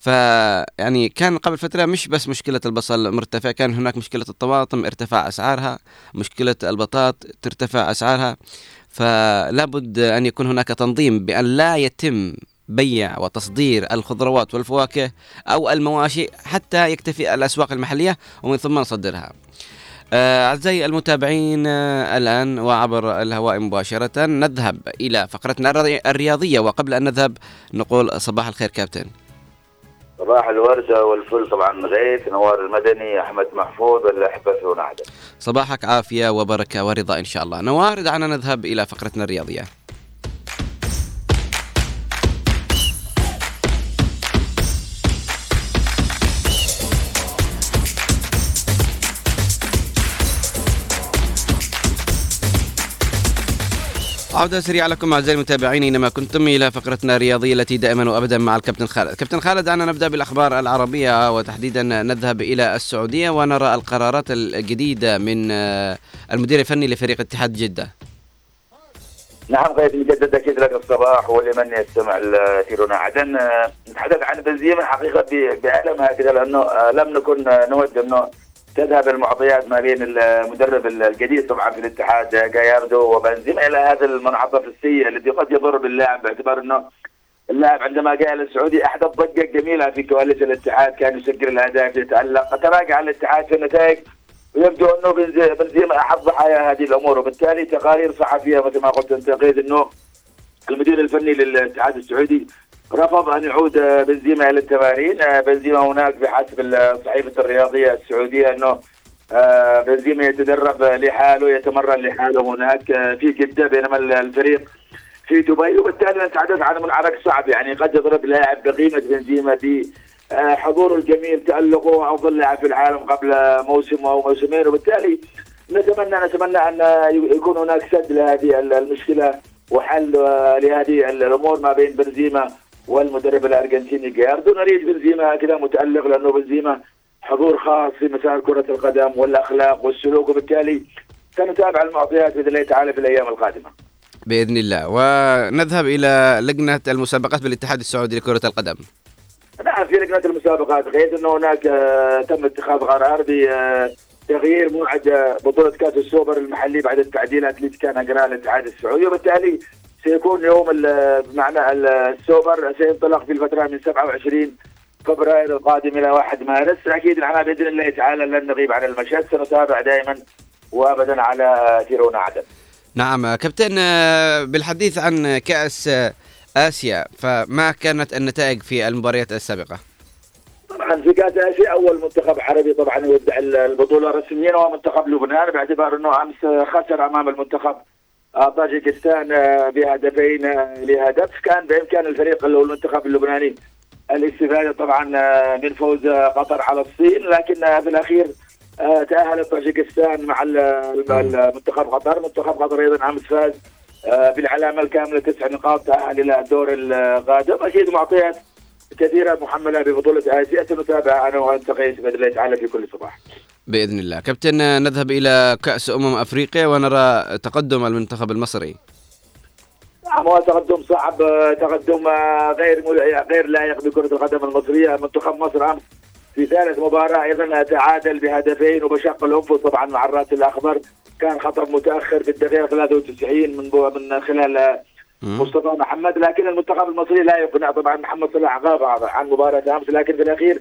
فيعني كان قبل فترة مش بس مشكلة البصل مرتفع كان هناك مشكلة الطماطم ارتفاع أسعارها مشكلة البطاط ترتفع أسعارها فلا بد أن يكون هناك تنظيم بأن لا يتم بيع وتصدير الخضروات والفواكه أو المواشي حتى يكتفي الأسواق المحلية ومن ثم نصدرها. آه، أعزائي المتابعين آه، الآن وعبر الهواء مباشرة نذهب إلى فقرتنا الري- الرياضية وقبل أن نذهب نقول صباح الخير كابتن صباح الوردة والفل طبعا غيث نوار المدني أحمد محفوظ الأحبة في عدن صباحك عافية وبركة ورضا إن شاء الله. نوار دعنا نذهب إلى فقرتنا الرياضية. عودة سريعة لكم أعزائي المتابعين أينما كنتم إلى فقرتنا الرياضية التي دائما وأبدا مع الكابتن خالد. كابتن خالد دعنا نبدأ بالأخبار العربية وتحديدا نذهب إلى السعودية ونرى القرارات الجديدة من آه، المدير الفني لفريق اتحاد جدة. نعم غيث مجدد أكيد لك الصباح ولمن يستمع لثيرنا عدن آه، نتحدث عن بنزيما حقيقة بألم هكذا لأنه آه، لم نكن نود أنه تذهب المعطيات ما بين المدرب الجديد طبعا في الاتحاد جاياردو وبنزيما إلى هذا المنعطف السيء الذي قد يضر باللاعب باعتبار أنه اللاعب عندما جاء للسعودي احدث ضجه جميله في كواليس الاتحاد كان يسجل الأهداف يتألق تراجع الاتحاد في النتائج. ويبدو أنه بنزي- بنزيما احد ضحايا هذه الأمور وبالتالي تقارير صحفية مثل ما قلت أنت قيد أنه المدير الفني للاتحاد السعودي رفض أن يعود بنزيما إلى التمارين. آه، بنزيما هناك بحسب الصحيفه الرياضية السعودية أنه آه، بنزيما يتدرب لحاله يتمرن لحاله هناك. آه، في جدة بينما الفريق في دبي. وبالتالي نتحدث عن منعرك صعب. يعني قد يضرب لاعب بقيمة بنزيما ب حضوره الجميل تألقه أفضل لاعب في العالم قبل موسم أو موسمين. وبالتالي نتمنى نتمنى أن يكون هناك سد لهذه المشكلة وحل لهذه الأمور ما بين بنزيما والمدرب الأرجنتيني جياردو نريد بنزيما كذا متألق لأنه بنزيما حضور خاص في مسار كرة القدم والأخلاق والسلوك وبالتالي سنتابع المعطيات بإذن الله تعالى في الأيام القادمة. بإذن الله. ونذهب إلى لجنة المسابقات بالاتحاد السعودي لكرة القدم. نعم في لجنة المسابقات غير انه هناك آه، تم اتخاذ قرار بتغيير موعد آه، بطولة كأس السوبر المحلي بعد التعديلات اللي كان اجراها الاتحاد السعودي وبالتالي سيكون يوم بمعنى ال- السوبر سينطلق في الفترة من 27 فبراير القادم إلى 1 مارس. أكيد نحن بإذن الله تعالى لن نغيب عن المشهد. سنتابع دائما وابدا على تيرونا عدن. نعم كابتن آه، بالحديث عن كأس آه، آسيا فما كانت النتائج في المباريات السابقة؟ طبعا في كأس آسيا أول منتخب عربي طبعا يودع البطولة رسميا هو منتخب لبنان باعتبار أنه أمس خسر أمام المنتخب طاجيكستان آه، بهدفين آه، لهدف. كان بإمكان الفريق المنتخب اللبناني الاستفادة طبعا آه، من فوز قطر على الصين. لكن في الأخير تاهلت طاجيكستان مع ال- المنتخب قطر. منتخب قطر أيضا امس فاز بالعلامة الكاملة تسع نقاط تأهل إلى الدور القادم أكيد معطيات كثيرة محملة ببطولة آسيا سنتابع أنا وأنت قيس بإذن الله تعالى في كل صباح. بإذن الله. كابتن نذهب إلى كأس أمم أفريقيا ونرى تقدم المنتخب المصري. نعم هو تقدم صعب تقدم غير غير لائق بكرة القدم المصرية. منتخب مصر أمس في ثالث مباراة أيضا تعادل بهدفين وبشق الأنفس طبعا مع الرأس الأخضر. كان خطأ متأخر في الدقيقة 93 من من خلال مصطفى محمد لكن المنتخب المصري لا يقنع طبعا محمد صلاح غاب عن مباراة أمس لكن في الأخير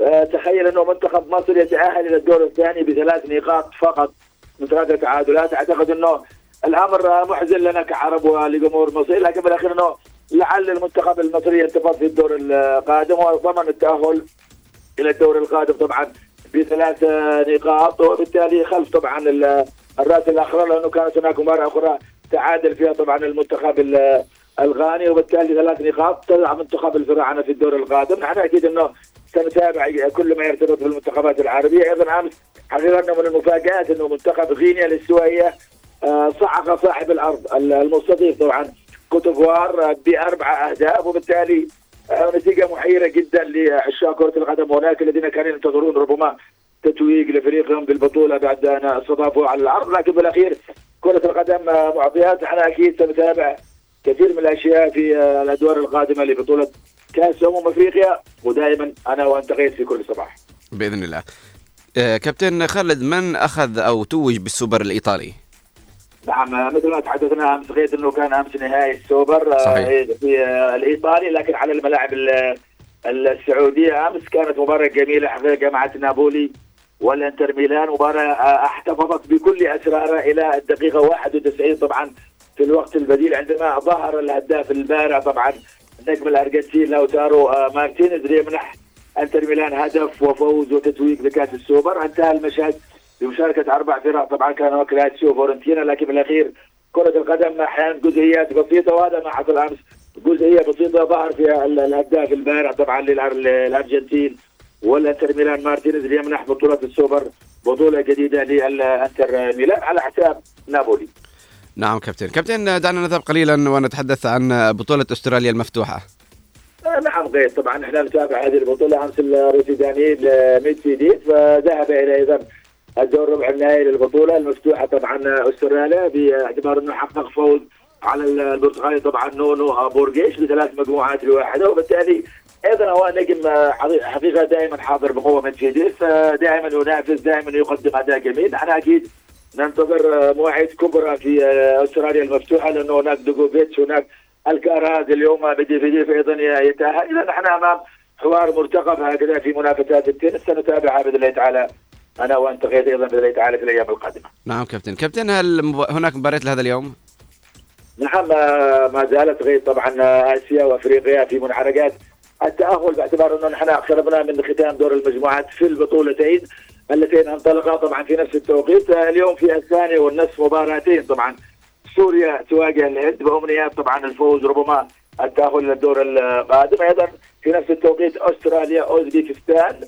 آه، تخيل أنه منتخب مصر يتأهل إلى الدور الثاني بثلاث نقاط فقط من ثلاثة تعادلات. أعتقد أنه الأمر آه، محزن لنا كعرب ولجمهور مصري لكن في الأخير أنه لعل المنتخب المصري ينتفض في الدور القادم وضمن التأهل إلى الدور القادم طبعا بثلاث نقاط وبالتالي خلف طبعا ال- الرأس الاخضر لأنه كانت هناك مباراة أخرى تعادل فيها طبعا المنتخب ال- الغاني وبالتالي ثلاث نقاط تضع منتخب الفراعنة في الدور القادم. نحن أكيد إنه سنتابع كل ما يرتبط بالمنتخبات العربية. أيضا أمس حقيقه انه من المفاجآت إنه منتخب غينيا الاستوائيه آه، صعق صاحب الأرض المستضيف طبعا كوتوفوار بأربع أهداف وبالتالي آه، نتيجة محيرة جدا لعشاق كرة القدم هناك الذين كانوا ينتظرون ربما تتويج لفريقهم بالبطولة بعد أن استضافوا على الأرض. لكن بالأخير كرة القدم آه، معطيات. إحنا أكيد سنتابع كثير من الأشياء في آه، الأدوار القادمة لبطولة كأس أمم أفريقيا. ودائما أنا وأنتقيت في كل صباح. بإذن الله. آه، كابتن خالد من أخذ أو توج بالسوبر الإيطالي؟ نعم مثل ما تحدثنا امس غير إنه كان أمس نهائي السوبر صحيح. في الإيطالي. لكن على الملاعب ال- السعودية أمس كانت مباراة جميلة حقيقة مع نابولي. والانتر ميلان مباراة آه، احتفظت بكل أسرارها إلى الدقيقة 91 طبعا في الوقت البديل عندما ظهر الهداف البارع طبعا نجم الارجنتين لوتارو آه، مارتينيز ليمنح انتر ميلان هدف وفوز وتتويج بكأس السوبر. انتهى المشهد بمشاركة أربع فرق طبعا كان هناك لاتسيو وفورنتينا لكن بالاخير كرة القدم أحيانا جزئيات بسيطة وهذا ما حصل أمس جزئية بسيطة ظهر فيها ال- الهداف البارع طبعا للأر- للأرجنتين. والانتر ميلان مارتينيز ليمنح بطولة السوبر بطولة جديدة للإنتر ميلان على حساب نابولي. نعم كابتن. كابتن دعنا نذهب قليلا ونتحدث عن بطولة أستراليا المفتوحة. آه، نعم غير. طبعا إحنا نتابع هذه البطولة أمس الروسي دانييل ميدفيديف ذهب إلى أيضا الدور ربع النهائي للبطولة المفتوحة طبعا أستراليا باعتبار أنه حقق فوز على البرتغالي طبعا نونو بورجيش بثلاث مجموعات لواحدة وبالتالي أيضا هو نجم آه، حقيقه دائما حاضر بقوة ميدفيديف دائما ينافس دائما يقدم أداء جميل إحنا أكيد ننتظر آه، مواعيد كبرى في آه، أستراليا المفتوحة لأنه هناك دجوكوفيتش هناك الكاراز اليوم بدي في دي أيضا يتأهل اذا نحن أمام حوار مرتقب هكذا في منافسات التنس سنتابعها باذن الله تعالى أنا وأنت غير أيضا باذن الله تعالى في الأيام القادمة. نعم كابتن كابتن هل هناك مباريات لهذا اليوم؟ نعم آه، ما زالت غير طبعا آه، آسيا وأفريقيا في منحرجات التأهل باعتبار أنه نحن اقتربنا من ختام دور المجموعات في البطولتين اللتين انطلقا. طبعا في نفس التوقيت اليوم في الثاني والنصف مباراتين. طبعا سوريا تواجه الهند بأمنيات. طبعا الفوز ربما التأهل إلى الدور القادم. أيضا في نفس التوقيت أستراليا اوزبكستان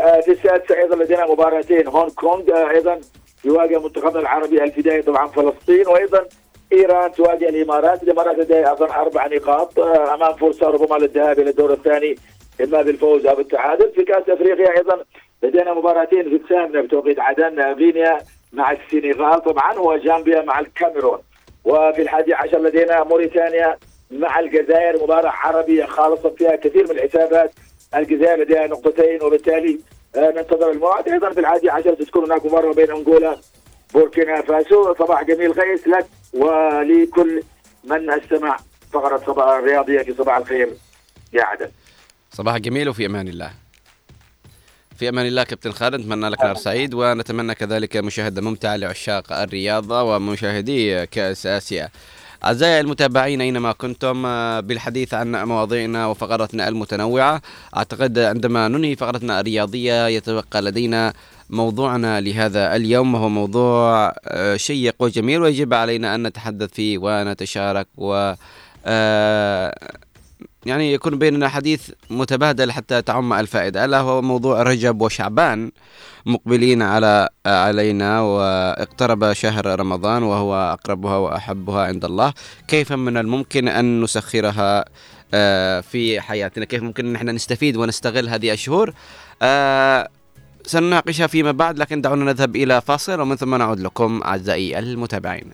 آه، في السادسه أيضا لدينا مباراتين. هونغ كونغ آه، أيضا يواجه منتخبنا العربي الفدائي. طبعا فلسطين. وأيضا إيران تواجه الإمارات، الامارات لديها اظن أربع نقاط آه، أمام فرصة ربما للذهاب إلى الدور الثاني إما بالفوز أو بالتعادل، في كأس أفريقيا أيضا لدينا مباراتين في الثامنه بتوقيت عدن آه، غينيا مع السنغال. طبعا وجامبيا مع الكاميرون. وفي الحادي عشر لدينا موريتانيا مع الجزائر مباراة عربية خالصة فيها كثير من الحسابات. الجزائر لديها نقطتين وبالتالي آه، ننتظر الموعد. أيضا في الحادي عشر ستكون هناك مباراة بين أنغولا بوركينا فاسو صباح جميل غيث لك ولكل من استمع فقرة صباح الرياضية في صباح الخير. يا عدن صباح جميل وفي أمان الله. في أمان الله كابتن خالد نتمنى لك نهار سعيد ونتمنى كذلك مشاهده ممتعه لعشاق الرياضة ومشاهدي كأس آسيا. أعزائي المتابعين أينما كنتم آه، بالحديث عن مواضيعنا وفقراتنا المتنوعة أعتقد عندما ننهي فقرتنا الرياضية يتبقى لدينا موضوعنا لهذا اليوم وهو موضوع آه، شيق وجميل ويجب علينا أن نتحدث فيه ونتشارك و آه، يعني يكون بيننا حديث متبادل حتى تعم الفائدة. ألا هو موضوع رجب وشعبان مقبلين على علينا واقترب شهر رمضان وهو أقربها وأحبها عند الله. كيف من الممكن أن نسخرها آه، في حياتنا؟ كيف ممكن أن إحنا نستفيد ونستغل هذه الشهور؟ آه، سنناقشها فيما بعد لكن دعونا نذهب إلى فاصل ومن ثم نعود لكم أعزائي المتابعين.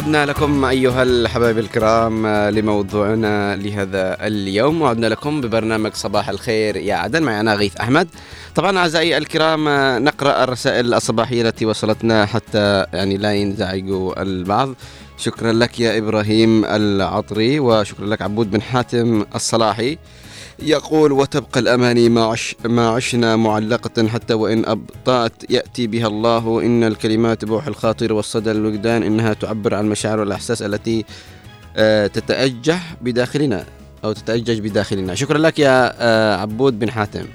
عدنا لكم أيها الحبايب الكرام آه، لموضوعنا لهذا اليوم. وعدنا لكم ببرنامج صباح الخير. يا عدن معي أنا غيث أحمد. طبعا أعزائي الكرام آه، نقرأ الرسائل الصباحية التي وصلتنا حتى يعني لا ينزعجوا البعض. شكرا لك يا إبراهيم العطري وشكرا لك عبود بن حاتم الصلاحي. يقول وتبقى الأماني ما, عش ما عشنا معلقة حتى وإن أبطأت يأتي بها الله. إن الكلمات بوح الخاطر والصدى الوجدان إنها تعبر عن المشاعر والأحساس التي آه، تتأجح بداخلنا أو تتأجج بداخلنا. شكرا لك يا آه، عبود بن حاتم.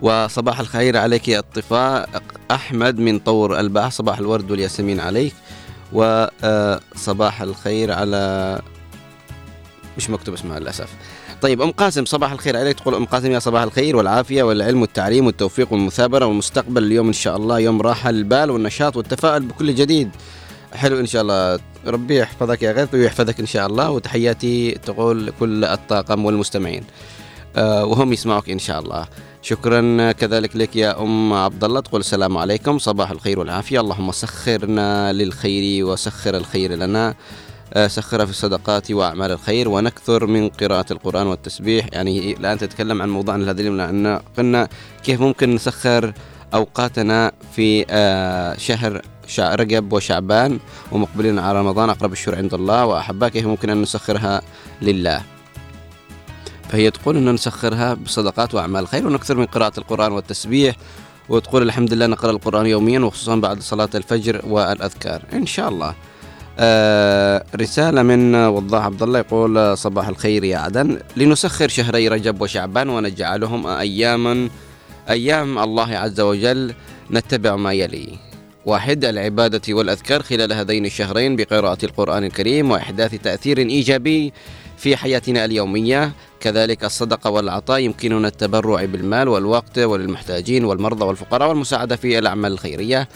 وصباح الخير عليك يا الطفاء أحمد من طور البحر صباح الورد والياسمين عليك. وصباح الخير على مش مكتوب اسمها للأسف. طيب أم قاسم صباح الخير عليك. تقول أم قاسم يا صباح الخير والعافية والعلم والتعليم والتوفيق والمثابرة والمستقبل. اليوم إن شاء الله يوم راحة البال والنشاط والتفاؤل بكل جديد. حلو إن شاء الله. ربي يحفظك يا غيث ويحفظك إن شاء الله. وتحياتي تقول كل الطاقم والمستمعين. آه وهم يسمعوك إن شاء الله. شكرا كذلك لك يا أم عبد الله. تقول السلام عليكم. صباح الخير والعافية. اللهم سخرنا للخير وسخر الخير لنا. سخرها في الصدقات وأعمال الخير ونكثر من قراءة القرآن والتسبيح. يعني الآن تتكلم عن موضوعنا هذا اليوم لأن قلنا كيف ممكن نسخر أوقاتنا في آه، شهر رجب وشعبان ومقبلين على رمضان أقرب الشهور عند الله. وأحبها كيف ممكن أن نسخرها لله؟ فهي تقول أن نسخرها بصدقات وأعمال خير ونكثر من قراءة القرآن والتسبيح. وتقول الحمد لله نقرأ القرآن يوميا وخصوصا بعد صلاة الفجر والأذكار. إن شاء الله. آه رسالة من وضاح عبد الله يقول آه، صباح الخير يا عدن. لنسخر شهري رجب وشعبان ونجعلهم أياما أيام الله عز وجل نتبع ما يلي. واحد العبادة والأذكار خلال هذين الشهرين بقراءة القرآن الكريم وإحداث تأثير إيجابي في حياتنا اليومية. كذلك الصدقة والعطاء يمكننا التبرع بالمال والوقت وللمحتاجين والمرضى والفقراء والمساعدة في الأعمال الخيرية.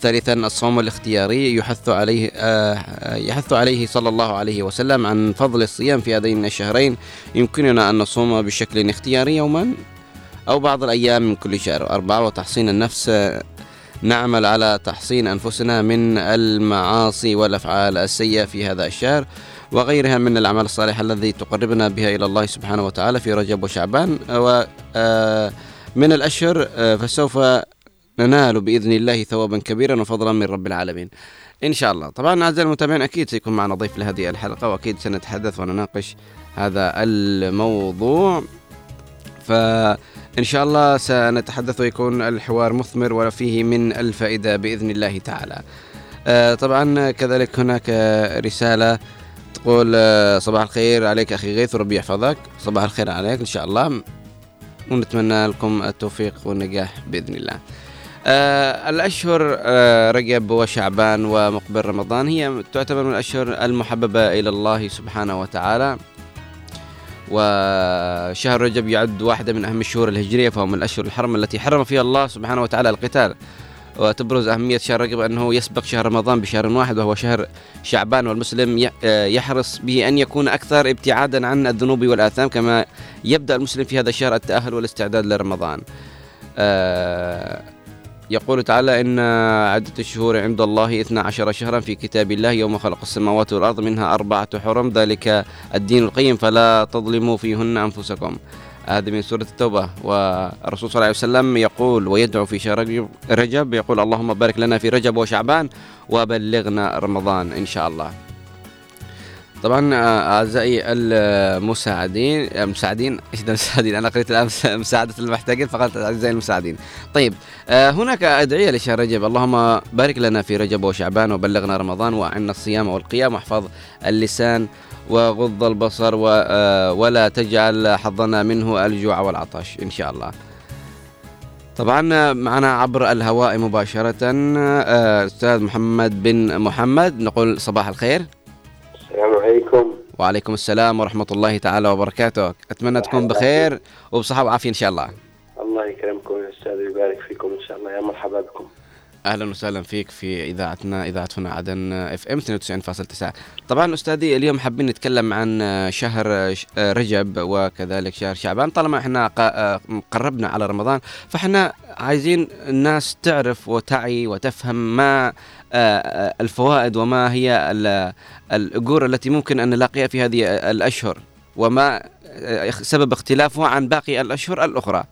ثالثا الصوم الاختياري يحث عليه آه، يحث عليه صلى الله عليه وسلم عن فضل الصيام في هذين الشهرين. يمكننا أن نصوم بشكل اختياري يوما أو بعض الأيام من كل شهر. أربعة وتحصين النفس. آه، نعمل على تحصين أنفسنا من المعاصي والأفعال السيئة في هذا الشهر وغيرها من الأعمال الصالحة الذي تقربنا بها إلى الله سبحانه وتعالى في رجب وشعبان. ومن الأشهر آه، فسوف ننال بإذن الله ثوابا كبيرا وفضلا من رب العالمين. إن شاء الله. طبعا أعزائي المتابعين أكيد سيكون معنا ضيف لهذه الحلقة وأكيد سنتحدث ونناقش هذا الموضوع. فإن شاء الله سنتحدث ويكون الحوار مثمر وفيه من الفائدة بإذن الله تعالى. آه، طبعا كذلك هناك رسالة تقول آه، صباح الخير عليك أخي غيث وربي يحفظك. صباح الخير عليك إن شاء الله. ونتمنى لكم التوفيق والنجاح بإذن الله. آه الأشهر آه رجب وشعبان ومقبل رمضان هي تعتبر من الأشهر المحببة إلى الله سبحانه وتعالى. وشهر رجب يعد واحدة من أهم الشهور الهجرية فهو من الأشهر الحرم التي حرم فيها الله سبحانه وتعالى القتال. وتبرز أهمية شهر رجب أنه يسبق شهر رمضان بشهر واحد وهو شهر شعبان والمسلم آه، يحرص به أن يكون أكثر ابتعادا عن الذنوب والآثام كما يبدأ المسلم في هذا الشهر التأهل والاستعداد لرمضان. آه، يقول تعالى إن عدة الشهور عند الله 12 شهرا في كتاب الله يوم خلق السماوات والأرض منها أربعة حرم ذلك الدين القيم فلا تظلموا فيهن أنفسكم. هذه من سورة التوبة. والرسول صلى الله عليه وسلم يقول ويدعو في شهر رجب يقول اللهم بارك لنا في رجب وشعبان وبلغنا رمضان إن شاء الله. طبعا آه، أعزائي المساعدين آه، مساعدين إيش ده مساعدين؟ أنا قريت الآن مس- مساعدة المحتاجين فقلت أعزائي المساعدين. طيب آه، هناك أدعية لشهر رجب. اللهم بارك لنا في رجب وشعبان وبلغنا رمضان وأعنا الصيام والقيام. واحفظ اللسان وغض البصر آه، ولا تجعل حظنا منه الجوع والعطش إن شاء الله. طبعا معنا عبر الهواء مباشرة آه، أستاذ محمد بن محمد. نقول صباح الخير. السلام عليكم. وعليكم السلام ورحمة الله تعالى وبركاته. أتمنى تكون بخير وبصحة وعافية إن شاء الله. الله يكرمكم يا أستاذ ويبارك فيكم إن شاء الله. يا مرحبا بكم. أهلا وسهلا فيك في إذاعتنا إذاعة هنا عدن اف ام 92.9 طبعا أستاذي اليوم حابين نتكلم عن شهر رجب وكذلك شهر شعبان. طالما إحنا قربنا على رمضان فإحنا عايزين الناس تعرف وتعي وتفهم ما آه، الفوائد وما هي ال- الأجور التي ممكن أن نلاقيها في هذه الأشهر وما آه، سبب اختلافه عن باقي الأشهر الأخرى.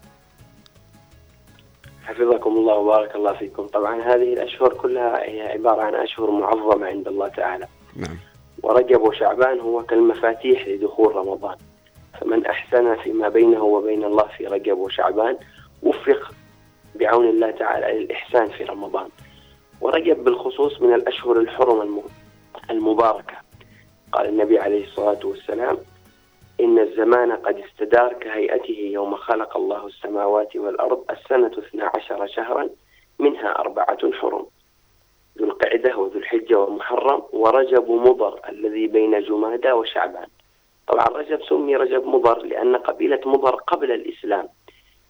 حفظكم الله وبارك الله فيكم. طبعا هذه الأشهر كلها هي عبارة عن أشهر معظمة عند الله تعالى. نعم. ورجب وشعبان هو كالمفاتيح لدخول رمضان. فمن أحسن فيما بينه وبين الله في رجب وشعبان وفق بعون الله تعالى للإحسان في رمضان. ورجب بالخصوص من الأشهر الحرم الم- المباركة. قال النبي عليه الصلاة والسلام إن الزمان قد استدار كهيئته يوم خلق الله السماوات والأرض السنة اثنا عشر شهرا منها أربعة حرم. ذو القعدة وذو الحجة والمحرم ورجب مضر الذي بين جمادى وشعبان. طبعا رجب سمي رجب مضر لأن قبيلة مضر قبل الإسلام.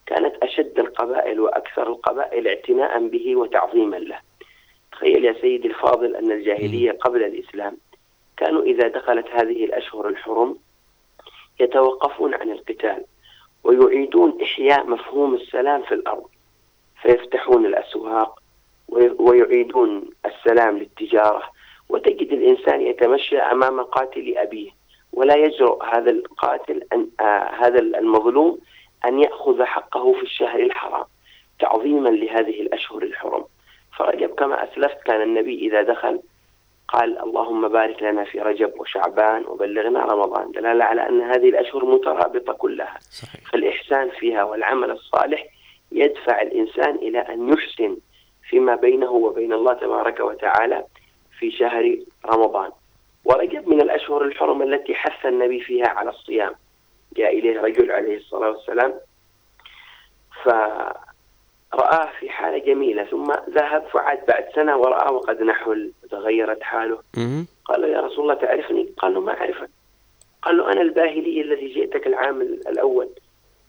كانت أشد القبائل وأكثر القبائل اعتناء به وتعظيما له. تخيل يا سيدي الفاضل أن الجاهلية قبل الإسلام. كانوا إذا دخلت هذه الأشهر الحرم يتوقفون عن القتال ويعيدون إحياء مفهوم السلام في الأرض فيفتحون الأسواق وي- ويعيدون السلام للتجارة. وتجد الإنسان يتمشى أمام قاتل أبيه ولا يجرؤ هذا القاتل أن آه هذا المظلوم أن يأخذ حقه في الشهر الحرام تعظيما لهذه الأشهر الحرم. فرجب كما أسلفت كان النبي إذا دخل قال اللهم بارك لنا في رجب وشعبان وبلغنا رمضان. دلالة على أن هذه الأشهر مترابطة كلها. صحيح. فالإحسان فيها والعمل الصالح يدفع الإنسان إلى أن يحسن فيما بينه وبين الله تبارك وتعالى في شهر رمضان. ورجب من الأشهر الحرم التي حث النبي فيها على الصيام. جاء إليه رجل عليه الصلاة والسلام. فرآه في حالة جميلة ثم ذهب فعاد بعد سنة ورآه وقد نحل وتغيرت حاله. قال له يا رسول الله تعرفني؟ قال له ما أعرفك. قال له أنا الباهلي الذي جئتك العام الأول.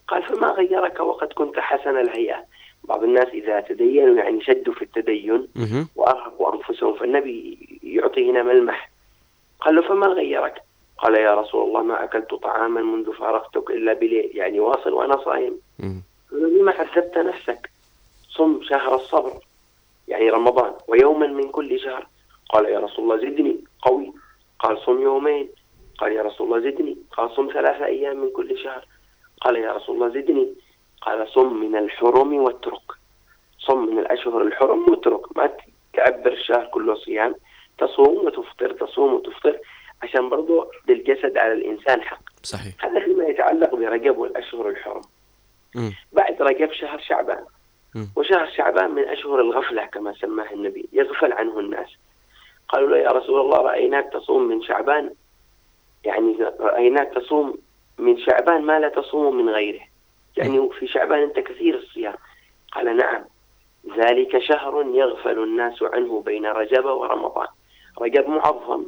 قال فما غيرك وقد كنت حسن الهيئة. بعض الناس إذا تدينوا يعني شدوا في التدين وأرهقوا أنفسهم فالنبي يعطي هنا ملمح. قال له فما غيرك؟ قال يا رسول الله ما أكلت طعاما منذ فارقتك إلا بليل. يعني واصل وأنا صايم لما عذبت نفسك؟ صم شهر الصبر يعني رمضان ويوما من كل شهر. قال يا رسول الله زدني قوي. قال صم يومين. قال يا رسول الله زدني. قال صم ثلاثة أيام من كل شهر. قال يا رسول الله زدني. قال صم من الحرم واترك صم من الأشهر الحرم واترك ما تعبر الشهر كله صيام. تصوم وتفطر تصوم وتفطر عشان برضو للجسد على الإنسان حق. صحيح. هذا فيما يتعلق برجب والأشهر الحرم. مم. بعد رجب شهر شعبان. وشهر شعبان من أشهر الغفلة كما سماه النبي يغفل عنه الناس. قالوا له يا رسول الله رأيناك تصوم من شعبان؟ يعني رأيناك تصوم من شعبان ما لا تصوم من غيره. يعني في شعبان أنت كثير الصيام. قال نعم. ذلك شهر يغفل الناس عنه بين رجب ورمضان. رجب معظم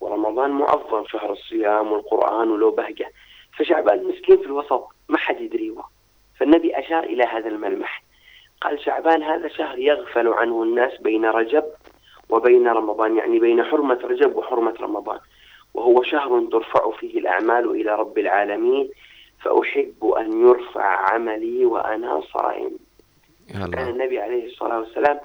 ورمضان معظم شهر الصيام والقرآن ولو بهجة. فشعبان مسكين في الوسط ما حد يدريه فالنبي أشار إلى هذا الملمح. قال شعبان هذا شهر يغفل عنه الناس بين رجب وبين رمضان يعني بين حرمة رجب وحرمة رمضان. وهو شهر ترفع فيه الأعمال إلى رب العالمين فأحب أن يرفع عملي وأنا صائم. كان النبي عليه الصلاة والسلام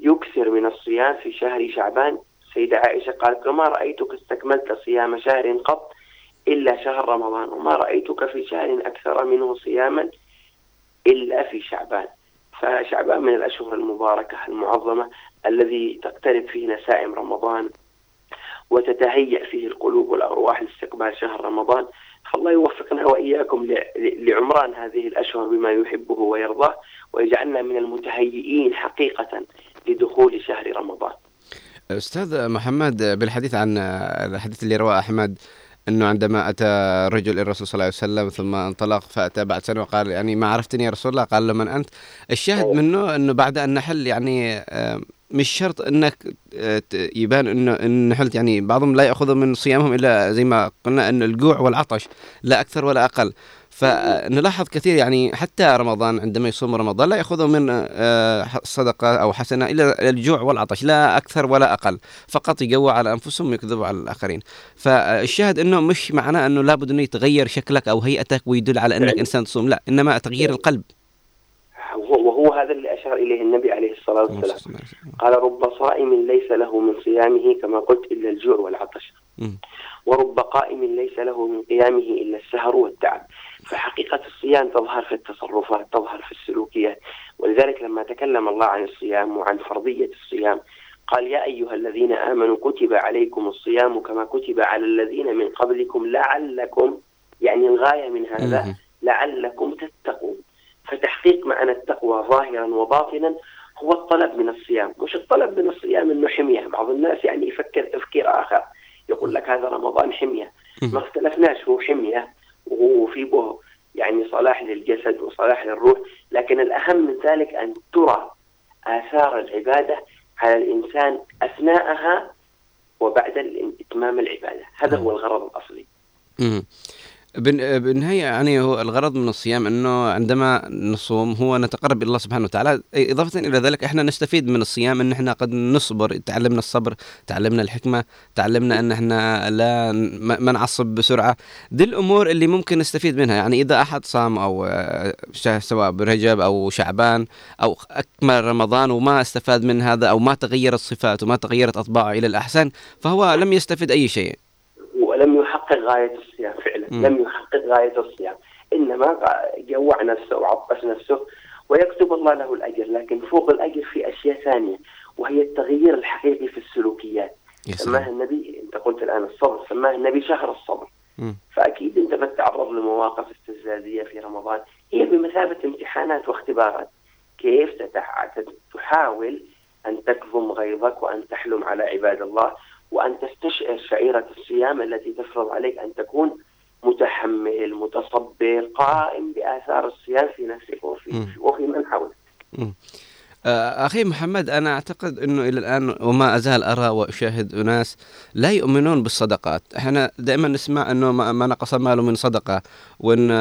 يكثر من الصيام في شهر شعبان. سيدة عائشة قالت وما رأيتك استكملت صيام شهر قط إلا شهر رمضان وما رأيتك في شهر أكثر منه صياما إلا في شعبان. فشعبان من الأشهر المباركة المعظمة الذي تقترب فيه نسائم رمضان وتتهيأ فيه القلوب والأرواح لاستقبال شهر رمضان. فالله يوفقنا وإياكم لعمران هذه الأشهر بما يحبه ويرضاه ويجعلنا من المتهيئين حقيقة لدخول شهر رمضان. أستاذ محمد بالحديث عن الحديث اللي رواه أحمد أنه عندما أتى رجل الرسول صلى الله عليه وسلم ثم انطلق فأتى بعد سنة وقال يعني ما عرفتني يا رسول الله قال له من أنت؟ الشاهد منه أنه بعد أن نحل يعني مش شرط إنك يبان إنه إن نحلت يعني بعضهم لا ياخذوا من صيامهم إلا زي ما قلنا إنه الجوع والعطش لا أكثر ولا أقل. فنلاحظ كثير يعني حتى رمضان عندما يصوم رمضان لا ياخذوا من صدقة أو حسنة الا الجوع والعطش لا أكثر ولا أقل فقط يقوى على أنفسهم ويكذبوا على الآخرين. فالشاهد إنه مش معناه إنه لابد إنه يتغير شكلك أو هيئتك ويدل على إنك إنسان تصوم لا إنما تغيير القلب. وهو هذا اللي أشار إليه النبي عليه الصلاة والسلام. قال رب صائم ليس له من صيامه كما قلت إلا الجوع والعطش. ورب قائم ليس له من قيامه إلا السهر والتعب. فحقيقة الصيام تظهر في التصرفات تظهر في السلوكيات. ولذلك لما تكلم الله عن الصيام وعن فرضية الصيام قال يا أيها الذين آمنوا كتب عليكم الصيام كما كتب على الذين من قبلكم لعلكم يعني الغاية من هذا لعلكم تتقون. فتحقيق معنى التقوى ظاهرا وباطنا هو الطلب من الصيام. مش الطلب من الصيام إنه حمية. بعض الناس يعني يفكر تفكير آخر. يقول لك هذا رمضان حمية. ما اختلفناش هو حمية. وهو به يعني صلاح للجسد وصلاح للروح. لكن الأهم من ذلك أن ترى آثار العبادة على الإنسان أثناءها وبعد اتمام العبادة. هذا هو الغرض الأصلي. بن- بالنهاية يعني هو الغرض من الصيام أنه عندما نصوم هو نتقرب إلى الله سبحانه وتعالى. إضافة إلى ذلك إحنا نستفيد من الصيام أن إحنا قد نصبر تعلمنا الصبر تعلمنا الحكمة تعلمنا أن إحنا لا ما ما نعصب بسرعة. دي الأمور اللي ممكن نستفيد منها. يعني إذا أحد صام أو آه، سواء برجب أو شعبان أو أكمل رمضان وما استفاد من هذا أو ما تغيرت صفاته وما تغيرت أطباعه إلى الأحسن فهو لم يستفد أي شيء. يحقق غاية الصيام فعلا مم. لم يحقق غاية الصيام. إنما جوع نفسه وعطش نفسه ويكتب الله له الأجر لكن فوق الأجر في أشياء ثانية وهي التغيير الحقيقي في السلوكيات. يا سماها النبي أنت قلت الآن الصبر سماها النبي شهر الصبر. مم. فأكيد أنت بتتعرض لمواقف استفزازية في رمضان. هي بمثابة امتحانات واختبارات. كيف تحاول أن تكظم غيظك وأن تحلم على عباد الله وأن تستشعر شعيرة الصيام التي تفرض عليك أن تكون متحمل متصبر قائم بآثار الصيام في نفسك وفي. وفي من حولك. آه، أخي محمد أنا أعتقد أنه إلى الآن وما أزال أرى وأشاهد أناس لا يؤمنون بالصدقات إحنا دائما نسمع أنه ما نقص ماله من صدقة وأن آه،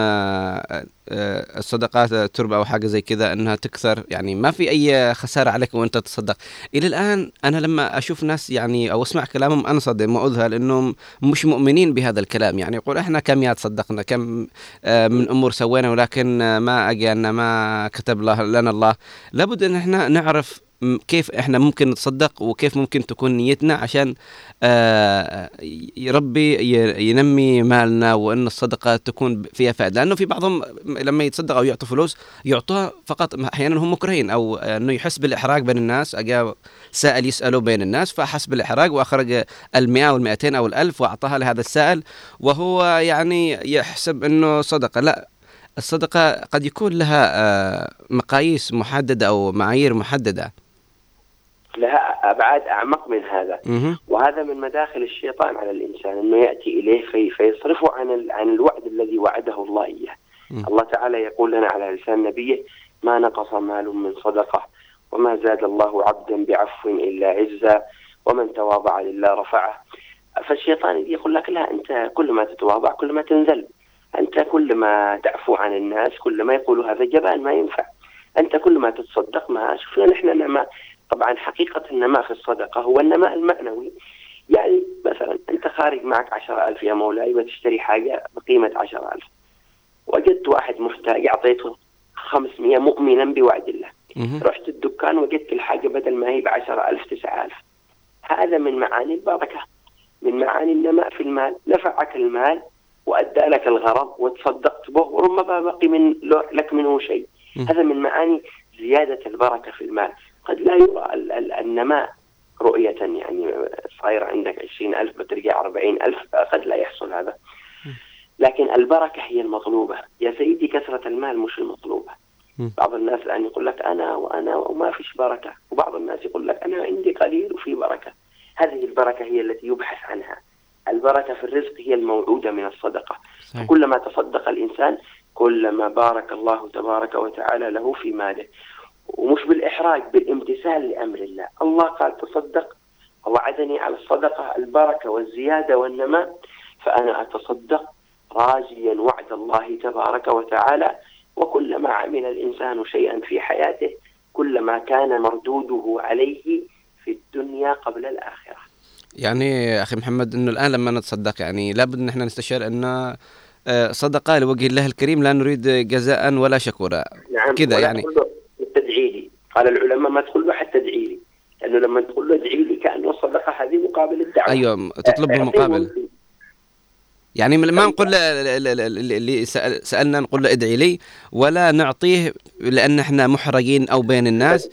آه، الصدقات تربى أو حاجة زي كذا أنها تكثر. يعني ما في أي خسارة عليك وأنت تصدق. إلى الآن أنا لما أشوف ناس يعني أو أسمع كلامهم أنصدم وأذهل أنهم مش مؤمنين بهذا الكلام. يعني يقول إحنا كم يا تصدقنا كم آه، من أمور سوينا ولكن آه، ما أجانا ما كتب لنا الله. لابد إن إحنا نعرف كيف إحنا ممكن نتصدق وكيف ممكن تكون نيتنا عشان آه، ي- ربي ي- ينمي مالنا وإن الصدقة تكون فيها فائدة. لأنه في بعضهم لما يتصدق أو يعطوا فلوس يعطوها فقط أحيانا هم مكرهين أو إنه يحس بالإحراج بين الناس. أجا سائل يسأله بين الناس فحس بالإحراج وأخرج ال100 أو ال200 أو ال1000 وأعطاها لهذا السائل وهو يعني يحسب إنه صدقة. لا الصدقة قد يكون لها آه، مقاييس محددة أو معايير محددة. لها أبعاد أعمق من هذا. وهذا من مداخل الشيطان على الإنسان أنه يأتي إليه في فيصرفه عن عن الوعد الذي وعده الله إياه. مم. الله تعالى يقول لنا على لسان نبيه ما نقص مال من صدقة وما زاد الله عبدا بعفو إلا عزا ومن تواضع لله رفعه. فالشيطان يقول لك لا أنت كل ما تتواضع كل ما تنزل. أنت كل ما تعفو عن الناس كل ما يقولوا هذا جبان ما ينفع. أنت كل ما تتصدق ما شفنا نحن نما طبعا حقيقة النماء في الصدقة هو النماء المعنوي. يعني مثلا أنت خارج معك عشرة ألف يا مولاي وتشتري حاجة بقيمة عشرة ألف. وجدت واحد محتاج أعطيته 500 مؤمنا بوعد الله. رحت الدكان وجدت الحاجة بدل ما هي بعشرة ألف تسعة ألف. هذا من معاني البركة. من معاني النماء في المال. نفعك المال وأدى لك الغرض وتصدقت به وربما بقي من لك منه شيء. هذا من معاني زيادة البركة في المال. قد لا يرى ال- ال- النماء رؤية يعني صاير عندك عشرين ألف بترجع أربعين ألف قد لا يحصل هذا. لكن البركة هي المطلوبة. يا سيدي كثرة المال مش المطلوبة. بعض الناس الآن يقول لك أنا وأنا وما فيش بركة. وبعض الناس يقول لك أنا عندي قليل وفي بركة. هذه البركة هي التي يبحث عنها. البركة في الرزق هي الموعودة من الصدقة. كلما تصدق الإنسان كلما بارك الله تبارك وتعالى له في ماله. ومش بالإحراج بالامتثال لأمر الله. الله قال تصدق. ووعدني على الصدقة البركة والزيادة والنماء. فأنا أتصدق راجيا وعد الله تبارك وتعالى. وكلما عمل الإنسان شيئا في حياته كلما كان مردوده عليه في الدنيا قبل الآخرة. يعني أخي محمد أنه الآن لما نتصدق يعني لابد أن إحنا نستشعر أن آه، صدقة لوجه الله الكريم لا نريد جزاء ولا شكورا. نعم كذا يعني تقول له تدعي لي قال العلماء ما تقول له حتى ادعي لي لأنه لما تقول له ادعي لي كأنه الصدقة هذه مقابل الدعوة. أيوة تطلب أعطيه بالمقابل يعني ما نقول له- ل- ل- ل- اللي سألنا نقول له ادعي لي ولا نعطيه لأن إحنا محرجين أو بين الناس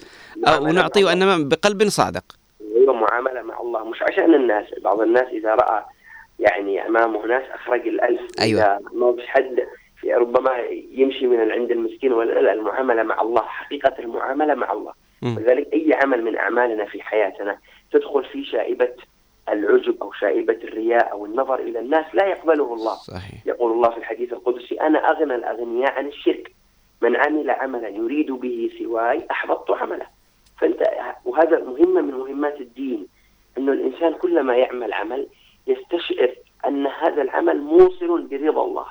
أو نعطيه وإنما بقلب صادق. هي معاملة مع الله. مش عشان الناس بعض الناس إذا رأى يعني أمامه ناس أخرج الألف أيوة. إذا ما فيش حد ربما يمشي من عند المسكين ولا لا. المعاملة مع الله حقيقة المعاملة مع الله. ولذلك أي عمل من أعمالنا في حياتنا تدخل في شائبة العجب أو شائبة الرياء أو النظر إلى الناس لا يقبله الله. صحيح. يقول الله في الحديث القدسي أنا أغنى الأغنياء عن الشرك. من عمل عملا يريد به سواي أحبطت عمله. فأنت وهذا مهمة من مهمات الدين أنه الإنسان كلما يعمل عمل يستشعر أن هذا العمل موصل برضا الله.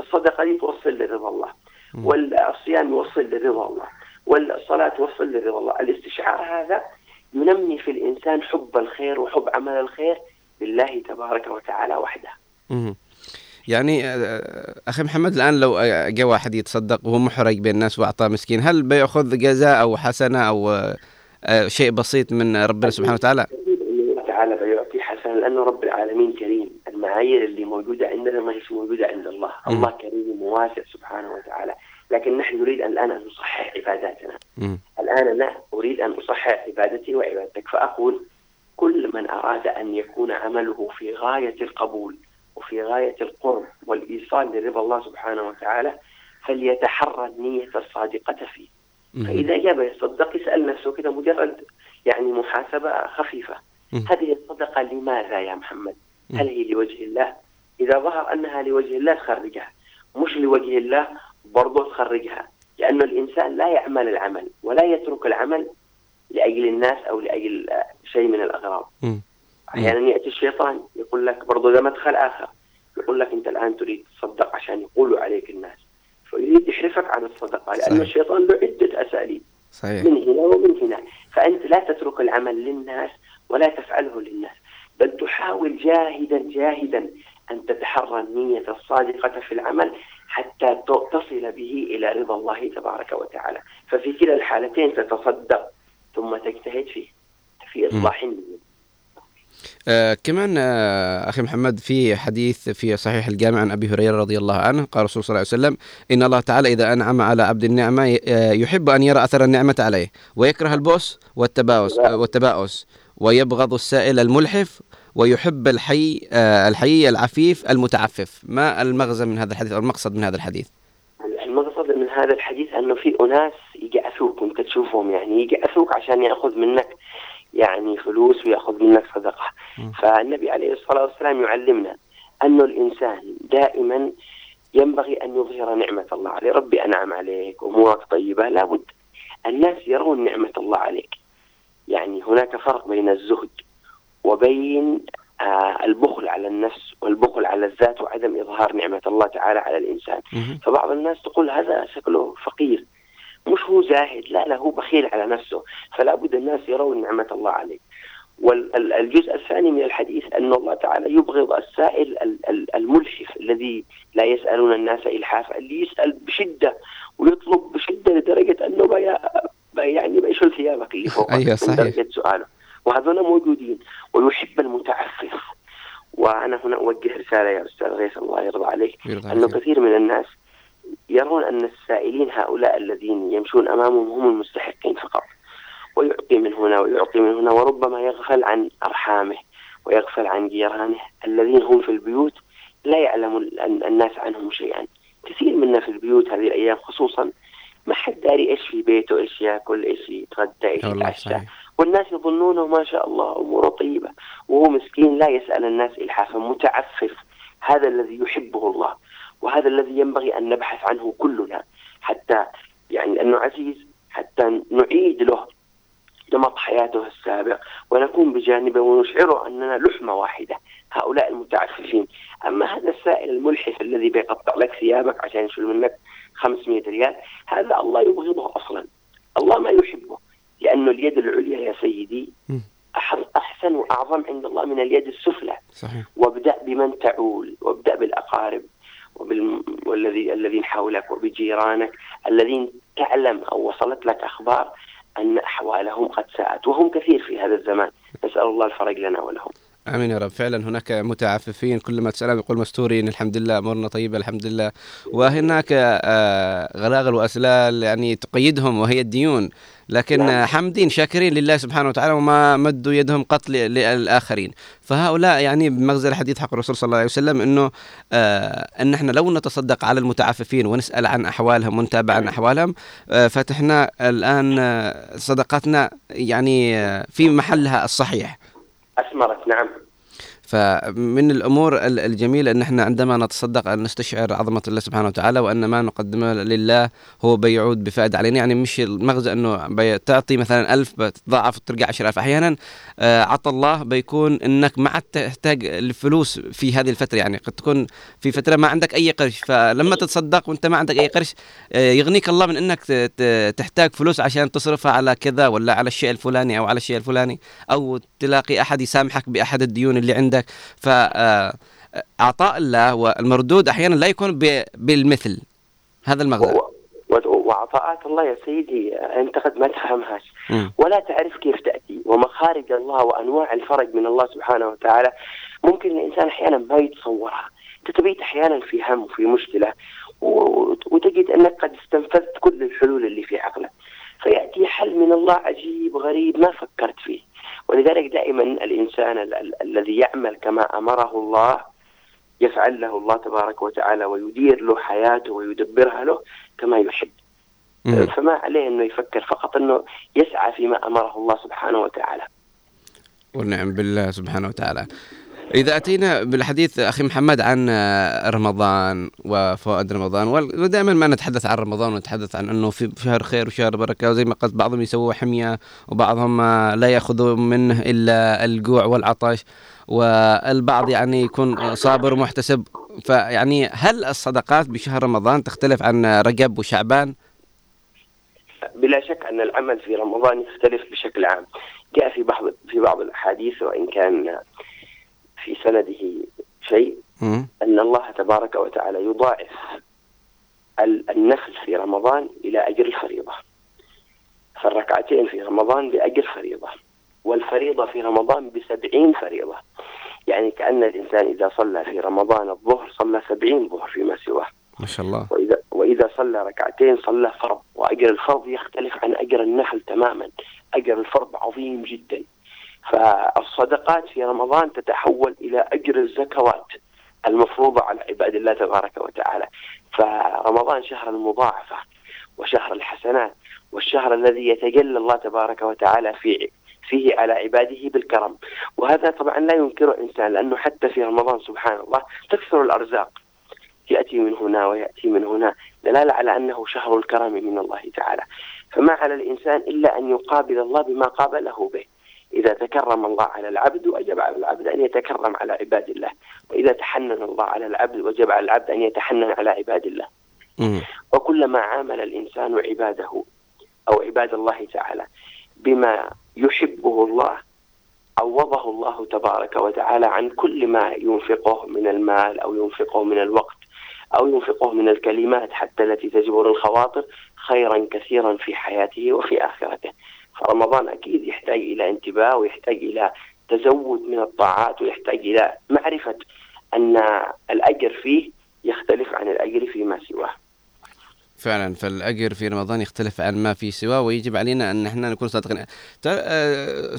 الصدقة دي توصل لرضا الله والصيام يوصل لرضا الله والصلاة توصل لرضا الله الاستشعار هذا ينمي في الإنسان حب الخير وحب عمل الخير لله تبارك وتعالى وحده. يعني آه، أخي محمد الآن لو آه، جاء واحد يتصدق وهو محرج بين الناس وأعطاه مسكين هل بيأخذ جزاء أو حسنة أو آه، آه، شيء بسيط من ربنا سبحانه وتعالى؟ الله تعالى بيعطي حسنة لأنه رب العالمين كريم المعايير اللي موجودة عندنا ما هي موجودة عند الله. مم. الله كريم وواسع سبحانه وتعالى. لكن نحن نريد الآن أن نصحح عباداتنا. مم. الآن أنا أريد أن أصحح عبادتي وعبادتك. فأقول كل من أراد أن يكون عمله في غاية القبول وفي غاية القرب والإيصال لرضا الله سبحانه وتعالى فليتحرى النية الصادقة فيه. فإذا جاب يصدق يسأل نفسه كده مجرد يعني محاسبة خفيفة. هذه الصدقة لماذا يا محمد؟ هل هي لوجه الله. إذا ظهر أنها لوجه الله تخرجها مش لوجه الله برضه تخرجها لأنه الإنسان لا يعمل العمل ولا يترك العمل لأجل الناس أو لأجل شيء من الأغراض. أحيانا يأتي الشيطان يقول لك برضه ده مدخل آخر يقول لك أنت الآن تريد تصدق عشان يقولوا عليك الناس. فيريد يحرفك عن الصدقة لأن صحيح. الشيطان له عدة أساليب صحيح. من هنا ومن هنا. فأنت لا تترك العمل للناس ولا تفعله للناس. بل تحاول جاهدا جاهدا أن تتحرى النية الصادقة في العمل حتى تصل به إلى رضا الله تبارك وتعالى. ففي كلا الحالتين تتصدق ثم تجتهد فيه. في إصلاح النية. آه كمان آه أخي محمد في حديث في صحيح الجامع عن أبي هريرة رضي الله عنه قال الرسول صلى الله عليه وسلم إن الله تعالى إذا أنعم على عبد النعمة آه، يحب أن يرى أثر النعمة عليه ويكره البؤس والتباؤس والتباؤس ويبغض السائل الملحف ويحب الحي آه الحي العفيف المتعفف. ما المغزى من هذا الحديث أو المقصد من هذا الحديث؟ المقصد من هذا الحديث أنه في أناس يجعثوك وأنت تشوفهم يعني يجعثوك عشان يأخذ منك يعني فلوس ويأخذ منك صدقة. فالنبي عليه الصلاة والسلام يعلمنا أنه الإنسان دائما ينبغي أن يظهر نعمة الله عليه. ربي أنعم عليك أمورك طيبة. لابد الناس يرون نعمة الله عليك. يعني هناك فرق بين الزهد وبين آه البخل على النفس والبخل على الذات وعدم إظهار نعمة الله تعالى على الإنسان. فبعض الناس تقول هذا شكله فقير. مش هو زاهد لا لا هو بخيل على نفسه. فلا بد الناس يرون نعمة الله عليه. والجزء الثاني من الحديث أن الله تعالى يبغض السائل ال- ال- الملحف الذي لا يسألون الناس إلحافا اللي يسأل بشدة ويطلب بشدة لدرجة أنه يعني بيشل ثيابك اللي فوق. أيوة من صحيح. درجة سؤاله. وهذول موجودين ويحب المتعفف. وأنا هنا أوجه رسالة يا أستاذ غيث الله يرضى عليك. عليك. كثير من الناس يرون أن السائلين هؤلاء الذين يمشون أمامهم هم المستحقين فقط. ويعطي من هنا ويعطي من هنا وربما يغفل عن أرحامه ويغفل عن جيرانه الذين هم في البيوت لا يعلم ال- ال- الناس عنهم شيئا. كثير منا في البيوت هذه الأيام خصوصا ما حد داري إيش في بيته إيش يأكل إيش يتغدى والله يتعشى. والناس يظنونه ما شاء الله أموره طيبة وهو مسكين لا يسأل الناس إلحافا متعفف. هذا الذي يحبه الله وهذا الذي ينبغي أن نبحث عنه كلنا حتى يعني أنه عزيز حتى نعيد له نمط حياته السابق ونكون بجانبه ونشعره أننا لحمة واحدة هؤلاء المتعففين. أما هذا السائل الملحف الذي بيقطع لك ثيابك عشان يشيل منك 500 ريال هذا الله يبغضه أصلا. الله ما يحبه. لأنه اليد العليا يا سيدي أح- أحسن وأعظم عند الله من اليد السفلى. صحيح. وابدأ بمن تعول وابدأ بالأقارب وبال... والذي الذين حولك وبجيرانك الذين تعلم أو وصلت لك أخبار أن أحوالهم قد ساءت وهم كثير في هذا الزمان. نسأل الله الفرج لنا ولهم. آمين يا رب. فعلا هناك متعففين كلما تسألهم يقول مستورين الحمد لله أمورنا طيبة الحمد لله. وهناك آه، غلاغل وأسلال يعني تقيدهم وهي الديون. لكن آه، حامدين شاكرين لله سبحانه وتعالى وما مدوا يدهم قط ل- للآخرين. فهؤلاء يعني بمغزى الحديث حق الرسول صلى الله عليه وسلم إنه آه أن إحنا لو نتصدق على المتعففين ونسأل عن أحوالهم ونتابع عن أحوالهم آه فتحنا الآن آه، صدقاتنا يعني آه، في محلها الصحيح. أثمرت نعم. فمن الأمور ال- الجميلة أن إحنا عندما نتصدق أن نستشعر عظمة الله سبحانه وتعالى وأن ما نقدمه لله هو بيعود بفائدة علينا. يعني مش المغزى أنه تعطي مثلا ألف بتضاعف وترجع 10000 أحيانا آه، عطى الله بيكون إنك ما عاد تحتاج الفلوس في هذه الفترة. يعني قد تكون في فترة ما عندك أي قرش. فلما تتصدق وأنت ما عندك أي قرش آه، يغنيك الله من إنك تحتاج فلوس عشان تصرفها على كذا ولا على الشيء الفلاني أو على الشيء الفلاني. أو تلاقي أحد يسامحك بأحد الديون اللي عندك ف آه، إعطاء الله والمردود أحيانا لا يكون بالمثل. هذا المغزى. وعطاءات الله يا سيدي أنت قد ما تفهمهاش. ولا تعرف كيف تأتي. ومخارج الله وأنواع الفرج من الله سبحانه وتعالى ممكن الإنسان أحيانا ما يتصورها. أنت تبيت أحيانا في هم وفي مشكلة وتجد أنك قد استنفذت كل الحلول اللي في عقلك. فيأتي حل من الله عجيب غريب ما فكرت فيه. ولذلك دائما الإنسان ال- ال- الذي يعمل كما أمره الله يفعل له الله تبارك وتعالى ويدير له حياته ويدبرها له كما يحب. مم. فما عليه أنه يفكر فقط أنه يسعى فيما أمره الله سبحانه وتعالى. والنعم بالله سبحانه وتعالى. إذا أتينا بالحديث أخي محمد عن آه، رمضان وفوائد رمضان ودائما ما نتحدث عن رمضان ونتحدث عن أنه في شهر خير وشهر بركة وزي ما قلت بعضهم يسووا حمية وبعضهم آه، لا يأخذوا منه إلا الجوع والعطش والبعض يعني يكون صابر ومحتسب فيعني هل الصدقات بشهر رمضان تختلف عن رجب وشعبان؟ بلا شك أن العمل في رمضان يختلف بشكل عام جاء في بعض في بعض الأحاديث وإن كان في سنده شيء. أن الله تبارك وتعالى يضاعف ال- النفل في رمضان إلى اجر الفريضة. فالركعتين في رمضان باجر فريضة والفريضة في رمضان بسبعين فريضة. يعني كأن الإنسان إذا صلى في رمضان الظهر صلى سبعين ظهر فيما سواه. ما شاء الله. وإذا وإذا صلى ركعتين صلى فرض وأجر الفرض يختلف عن أجر النحل تماما. أجر الفرض عظيم جدا. فالصدقات في رمضان تتحول إلى أجر الزكوات المفروضة على عباد الله تبارك وتعالى. فرمضان شهر المضاعفة وشهر الحسنات والشهر الذي يتجلى الله تبارك وتعالى في فيه على عباده بالكرم. وهذا طبعا لا ينكره إنسان لأنه حتى في رمضان سبحان الله تكثر الأرزاق. يأتي من هنا ويأتي من هنا دلالة على أنه شهر الكرم من الله تعالى. فما على الإنسان إلا أن يقابل الله بما قابله به. إذا تكرم الله على العبد وجب على العبد أن يتكرم على عباد الله. وإذا تحنن الله على العبد وجب على العبد أن يتحنن على عباد الله. وكلما عامل الإنسان عباده أو عباد الله تعالى بما يحبه الله عوضه الله تبارك وتعالى عن كل ما ينفقه من المال أو ينفقه من الوقت أو ينفقه من الكلمات حتى التي تجبر الخواطر خيرا كثيرا في حياته وفي آخرته. فرمضان أكيد يحتاج إلى انتباه ويحتاج إلى تزود من الطاعات ويحتاج إلى معرفة أن الأجر فيه يختلف عن الأجر فيما سواه. فعلا فالأجر في رمضان يختلف عن ما في سواه ويجب علينا أن إحنا نكون صادقين. آه،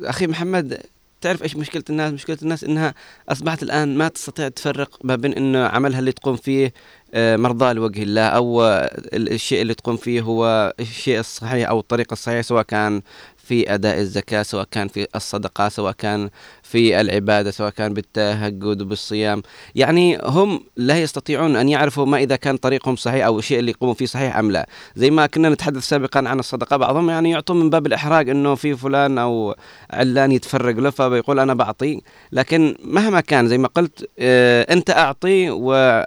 أخي محمد تعرف إيش مشكلة الناس؟ مشكلة الناس إنها أصبحت الآن ما تستطيع تفرق ما بين إنه عملها اللي تقوم فيه آه، مرضى لوجه الله أو آه، ال- الشيء اللي تقوم فيه هو الشيء الصحيح أو الطريقة الصحيحه سواء كان في أداء الزكاة سواء كان في الصدقة سواء كان في العبادة سواء كان بالتهجد وبالصيام. يعني هم لا يستطيعون أن يعرفوا ما إذا كان طريقهم صحيح أو الشيء اللي يقوموا فيه صحيح أم لا. زي ما كنا نتحدث سابقا عن الصدقة بعضهم يعني يعطون من باب الإحراج إنه في فلان أو علان يتفرق له فبيقول أنا بعطي. لكن مهما كان زي ما قلت آه، أنت أعطي و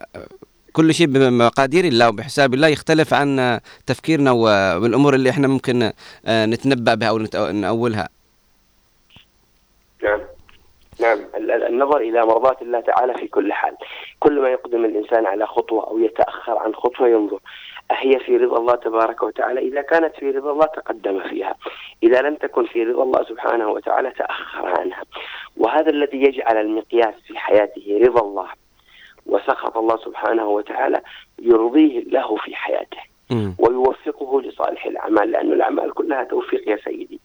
كل شيء بمقادير الله وبحساب الله يختلف عن تفكيرنا والأمور اللي إحنا ممكن آه، نتنبأ بها أو نأولها. نعم. نعم. ال- ال- النظر إلى مرضاة الله تعالى في كل حال. كل ما يقدم الإنسان على خطوة أو يتأخر عن خطوة ينظر. أهي في رضا الله تبارك وتعالى؟ إذا كانت في رضا الله تقدم فيها. إذا لم تكن في رضا الله سبحانه وتعالى تأخر عنها. وهذا الذي يجعل المقياس في حياته رضا الله. وسخط الله سبحانه وتعالى يرضيه الله في حياته ويوفقه لصالح الأعمال لأن الأعمال كلها توفيق يا سيدي.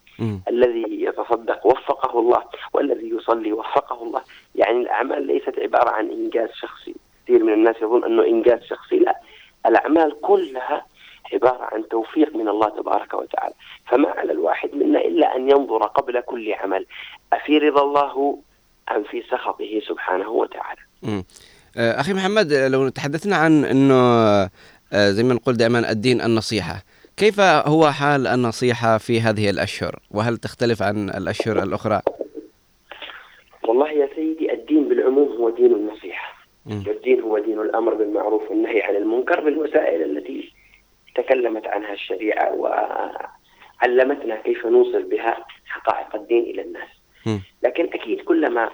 الذي يتصدق وفقه الله والذي يصلي وفقه الله. يعني الأعمال ليست عبارة عن إنجاز شخصي. كثير من الناس يظن أنه إنجاز شخصي لا. الأعمال كلها عبارة عن توفيق من الله تبارك وتعالى. فما على الواحد منا إلا أن ينظر قبل كل عمل أفي رضا الله أم في سخطه سبحانه وتعالى؟ مم. آه، أخي محمد آه، لو تحدثنا عن أنه آه، زي ما نقول دائما الدين النصيحة كيف هو حال النصيحة في هذه الأشهر وهل تختلف عن الأشهر الأخرى والله يا سيدي الدين بالعموم هو دين النصيحة مم. الدين هو دين الأمر بالمعروف والنهي عن المنكر بالوسائل التي تكلمت عنها الشريعة وعلمتنا كيف نوصل بها حقائق الدين إلى الناس مم. لكن أكيد كلما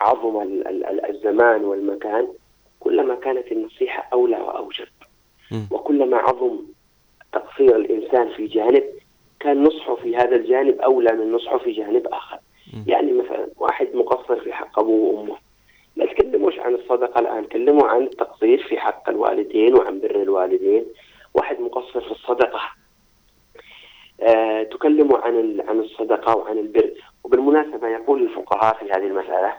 عظم ال- ال- ال- الزمان والمكان كلما كانت النصيحة أولى وأوجب. وكلما عظم تقصير الإنسان في جانب كان نصحه في هذا الجانب أولى من نصحه في جانب آخر. يعني مثلا واحد مقصر في حق أبوه وأمه. لا تكلموش عن الصدقة الآن كلموا عن التقصير في حق الوالدين وعن بر الوالدين. واحد مقصر في الصدقة. آه تكلموا عن عن الصدقة وعن البر. وبالمناسبة يقول الفقهاء في هذه المسألة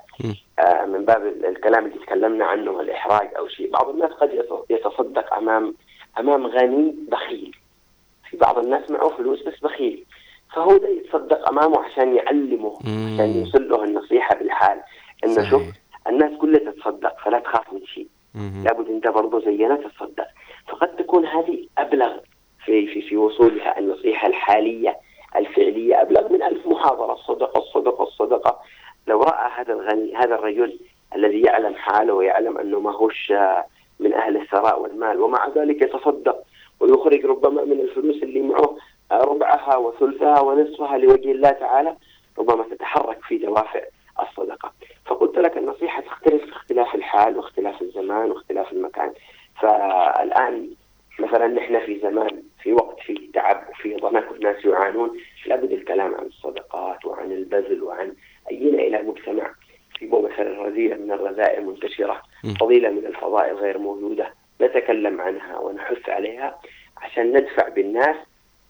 آه من باب ال- الكلام اللي تكلمنا عنه الإحراج أو شيء بعض الناس قد يتص- يتصدق أمام أمام غني بخيل. في بعض الناس معه فلوس بس بخيل. فهو ده يتصدق أمامه عشان يعلمه عشان يوصل له النصيحة بالحال. إنه شوف الناس كلها تتصدق فلا تخاف من شيء. لابد أنت برضه زينا تتصدق. فقد تكون هذه أبلغ في في في وصولها النصيحة الحالية. الفعلية أبلغ من ألف محاضرة الصدقة الصدقة الصدقة. لو رأى هذا الغني هذا الرجل الذي يعلم حاله ويعلم أنه ما هوش آه، من أهل الثراء والمال ومع ذلك يتصدق ويخرج ربما من الفلوس اللي معه آه، ربعها وثلثها ونصفها لوجه الله تعالى ربما تتحرك في دوافع الصدقة. فقلت لك النصيحة تختلف في اختلاف الحال واختلاف الزمان واختلاف المكان. فالآن مثلا نحن في زمان في وقت فيه تعب وفيه ضنك والناس يعانون. لابد الكلام عن الصدقات وعن البذل وعن أينا إلى مجتمع. في مثلا رذيلة من الرذائل منتشرة فضيلة من الفضائل غير موجودة. نتكلم عنها ونحث عليها عشان ندفع بالناس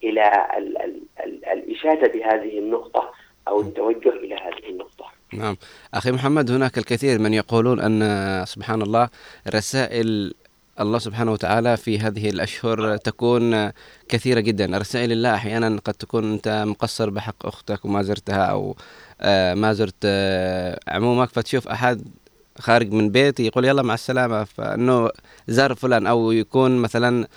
إلى ال ال ال الإشادة بهذه النقطة أو التوجه إلى هذه النقطة. نعم. أخي محمد هناك الكثير من يقولون أن سبحان الله رسائل الله سبحانه وتعالى في هذه الأشهر تكون كثيرة جدا. رسائل الله أحيانا قد تكون أنت مقصر بحق أختك وما زرتها أو آه، ما زرت آه، عمومك. فتشوف أحد خارج من بيت يقول يلا مع السلامة فأنه زار فلان أو يكون مثلا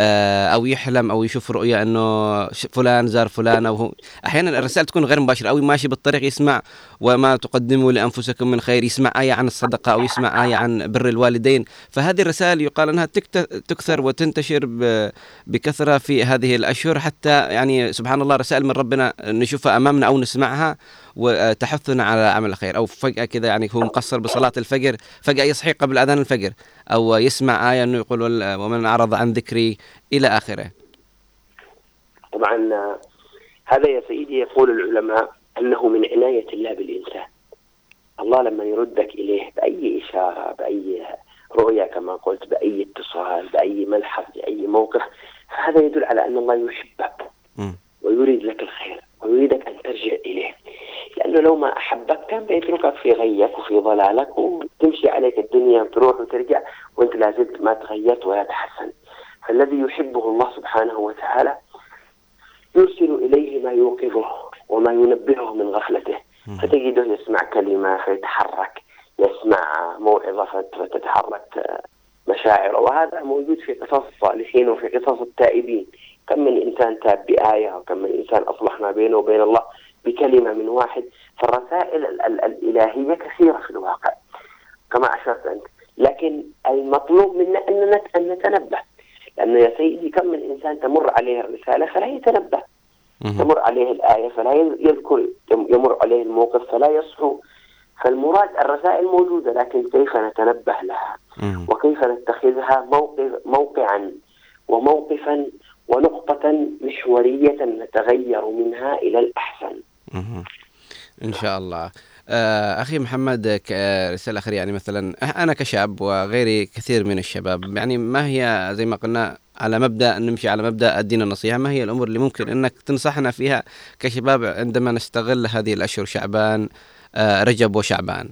آه، أو يحلم أو يشوف رؤية أنه ش- فلان زار فلان أو هو. أحيانا الرسائل تكون غير مباشرة. أو ماشي بالطريق يسمع وما تقدموا لأنفسكم من خير. يسمع آية عن الصدقة أو يسمع آية عن بر الوالدين. فهذه الرسائل يقال تكت- تكثر وتنتشر ب- بكثرة في هذه الأشهر. حتى يعني سبحان الله رسائل من ربنا نشوفها أمامنا أو نسمعها. وتحثنا على عمل الخير. أو فجأة كذا يعني هو مقصر بصلاة الفجر فجأة يصحي قبل أذان الفجر. أو يسمع آية أنه يقول ومن أعرض عن ذكري إلى آخره. طبعا هذا يا سيدي يقول العلماء أنه من عناية الله بالإنسان. الله لما يردك إليه بأي إشارة بأي رؤية كما قلت بأي اتصال بأي ملحظ بأي موقف فهذا يدل على أن الله يحبك. ويريد لك الخير ويريدك أن ترجع إليه. لأنه لو ما أحبك كان بيتركك في غيك وفي ضلالك وتمشي عليك الدنيا وتروح وترجع وأنت لا زلت ما تغيرت ولا تحسنت. فالذي يحبه الله سبحانه وتعالى يرسل إليه ما يوقظه وما ينبهه من غفلته. فتجده يسمع كلمة فيتحرك يسمع موعظة فت- فتتحرك آه، مشاعره وهذا موجود في قصص الصالحين وفي قصص التائبين. كم من إنسان تاب بآية وكم من إنسان أصلح ما بينه وبين الله بكلمة من واحد فالرسائل ال- ال- الإلهية كثيرة في الواقع كما أشرت أنت. لكن المطلوب منا أن نت- أن نتنبه. لأنه يا سيدي كم من إنسان تمر عليه الرسالة فلا يتنبه. تمر عليه الآية فلا يذكر يمر عليه الموقف فلا يصحو. فالمراد الرسائل موجودة لكن كيف نتنبه لها؟ وكيف نتخذها موقف موقعا وموقفا ونقطة محورية نتغير منها إلى الأحسن؟ إن شاء الله. آه، أخي محمد رسالة أخيرة يعني مثلا أه- أنا كشاب وغيري كثير من الشباب يعني ما هي زي ما قلنا على مبدأ نمشي على مبدأ الدين النصيحة ما هي الأمور اللي ممكن أنك تنصحنا فيها كشباب عندما نستغل هذه الأشهر شعبان آه، رجب وشعبان؟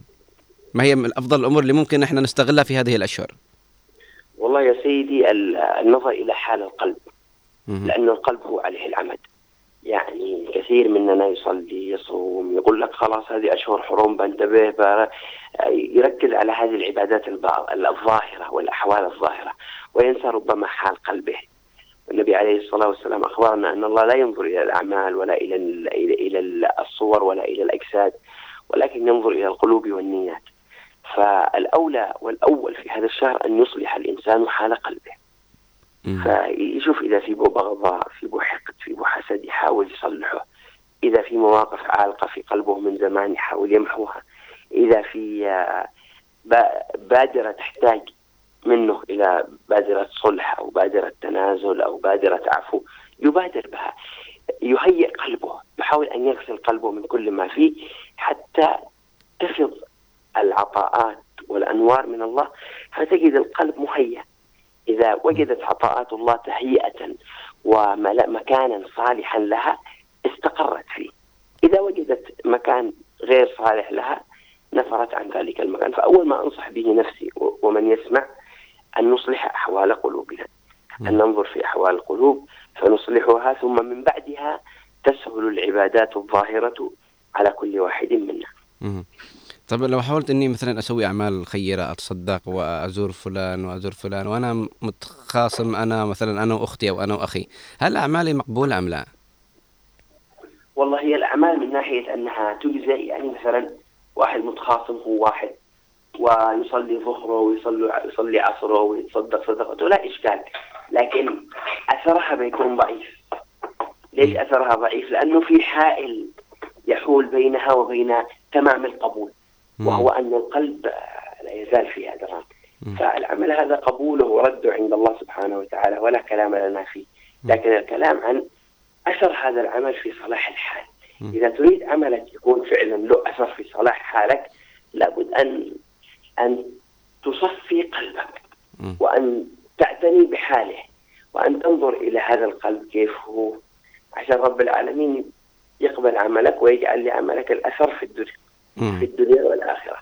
ما هي من أفضل الأمور اللي ممكن إحنا نستغلها في هذه الأشهر؟ والله يا سيدي ال- النظر إلى حال القلب. لأن القلب هو عليه العمد. يعني كثير مننا يصلي يصوم يقول لك خلاص هذه أشهر حرم بنتبه. يركز على هذه العبادات الظاهرة والأحوال الظاهرة. وينسى ربما حال قلبه. النبي عليه الصلاة والسلام أخبرنا أن الله لا ينظر إلى الأعمال ولا إلى إلى الصور ولا إلى الأجساد ولكن ينظر إلى القلوب والنيات. فالأولى والأول في هذا الشهر أن يصلح الإنسان حال قلبه. فيشوف إذا في بو بغضاء في بو حقد في بو حسد يحاول يصلحه. إذا في مواقف عالقة في قلبه من زمان يحاول يمحوها. إذا في آه، با- بادرة تحتاج منه إلى بادرة صلح أو بادرة تنازل أو بادرة عفو يبادر بها. يهيئ قلبه. يحاول أن يغسل قلبه من كل ما فيه حتى تفض العطاءات والأنوار من الله فتجد القلب مهيأ إذا وجدت عطاءات الله تهيئة ومكانا صالحا لها استقرت فيه. إذا وجدت مكان غير صالح لها نفرت عن ذلك المكان. فأول ما أنصح به نفسي ومن يسمع أن نصلح أحوال قلوبنا. أن ننظر في أحوال القلوب فنصلحها ثم من بعدها تسهل العبادات الظاهرة على كل واحد منا. طب لو حاولت إني مثلا أسوي أعمال خيرة أتصدق وأزور فلان وأزور فلان وأنا متخاصم أنا مثلا أنا وأختي أو أنا وأخي هل أعمالي مقبولة أم لا؟ والله هي الأعمال من ناحية أنها تجزئ يعني مثلا واحد متخاصم هو واحد ويصلي ظهره ويصلي يصلي عصره ويتصدق صدقته لا إشكال لكن أثرها بيكون ضعيف ليش أثرها ضعيف؟ لأنه في حائل يحول بينها وبين تمام القبول وهو أن القلب لا يزال فيه أدران فالعمل هذا قبوله ورده عند الله سبحانه وتعالى ولا كلام لنا فيه. لكن الكلام عن أثر هذا العمل في صلاح الحال. إذا تريد عملك يكون فعلا له أثر في صلاح حالك لابد أن أن تصفي قلبك. وأن تعتني بحاله. وأن تنظر إلى هذا القلب كيف هو. عشان رب العالمين يقبل عملك ويجعل لعملك الأثر في الدنيا. في الدنيا والآخرة.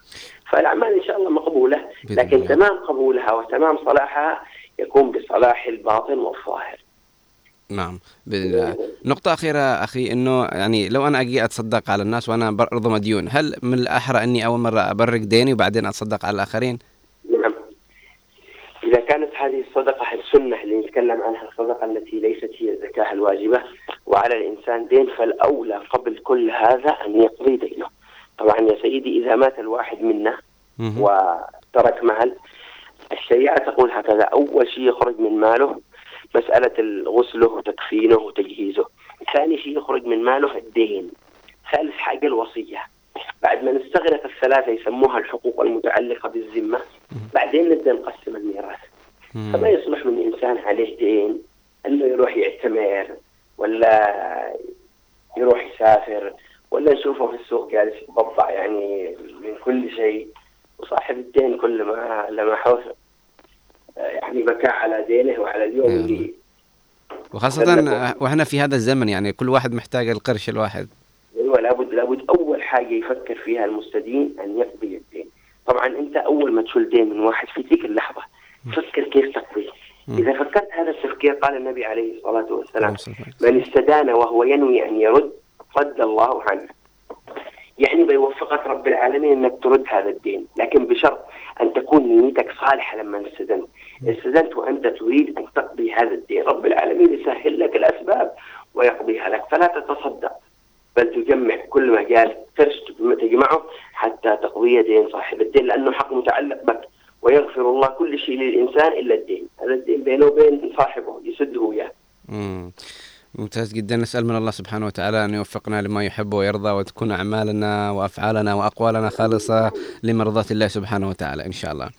فالأعمال إن شاء الله مقبولة بإذن لكن الله. تمام قبولها وتمام صلاحها يكون بصلاح الباطن والظاهر. نعم بإذن الله. نقطة أخيرة أخي إنه يعني لو أنا أجي أتصدق على الناس وأنا برضه مديون هل من الأحرى إني أول مرة أبرك ديني وبعدين أتصدق على الآخرين؟ نعم. إذا كانت هذه الصدقة السنة اللي نتكلم عنها الصدقة التي ليست هي الزكاة الواجبة وعلى الإنسان دين فالأولى قبل كل هذا أن يقضي دينه. طبعا يا سيدي إذا مات الواحد منا وترك مال الشريعة تقول هكذا أول شيء يخرج من ماله مسألة غسله وتكفينه وتجهيزه ثاني شيء يخرج من ماله الدين ثالث حاجة الوصية. بعد ما نستغرق الثلاثة يسموها الحقوق المتعلقة بالذمة بعدين نبدأ نقسم الميراث. فما يصلح من إنسان عليه دين أنه يروح يعتمر ولا يروح يسافر ولا نشوفه في السوق جالس يتبضع يعني من كل شيء وصاحب الدين كل ما لمحوه يعني بكى على دينه وعلى اليوم اللي وخاصة وإحنا في هذا الزمن يعني كل واحد محتاج القرش الواحد. أيوه لابد لابد أول حاجة يفكر فيها المستدين أن يقضي الدين. طبعا أنت أول ما تشيل دين من واحد في تلك اللحظة فكر كيف تقضيه إذا فكرت هذا التفكير قال النبي عليه الصلاة والسلام. من استدان وهو ينوي أن يرد رد الله عنه. يعني بيوفقك رب العالمين إنك ترد هذا الدين لكن بشرط أن تكون نيتك صالحة لما استدنت. استدنت وأنت تريد أن تقضي هذا الدين. رب العالمين يسهل لك الأسباب ويقضيها لك. فلا تتصدق بل تجمع كل ما جال قرش تجمعه حتى تقضي دين صاحب الدين لأنه حق متعلق بك. ويغفر الله كل شيء للإنسان إلا الدين. هذا الدين بينه وبين صاحبه يسده اياه. ممتاز جدا. نسأل من الله سبحانه وتعالى أن يوفقنا لما يحب ويرضى وتكون أعمالنا وأفعالنا وأقوالنا خالصة لمرضاة الله سبحانه وتعالى إن شاء الله.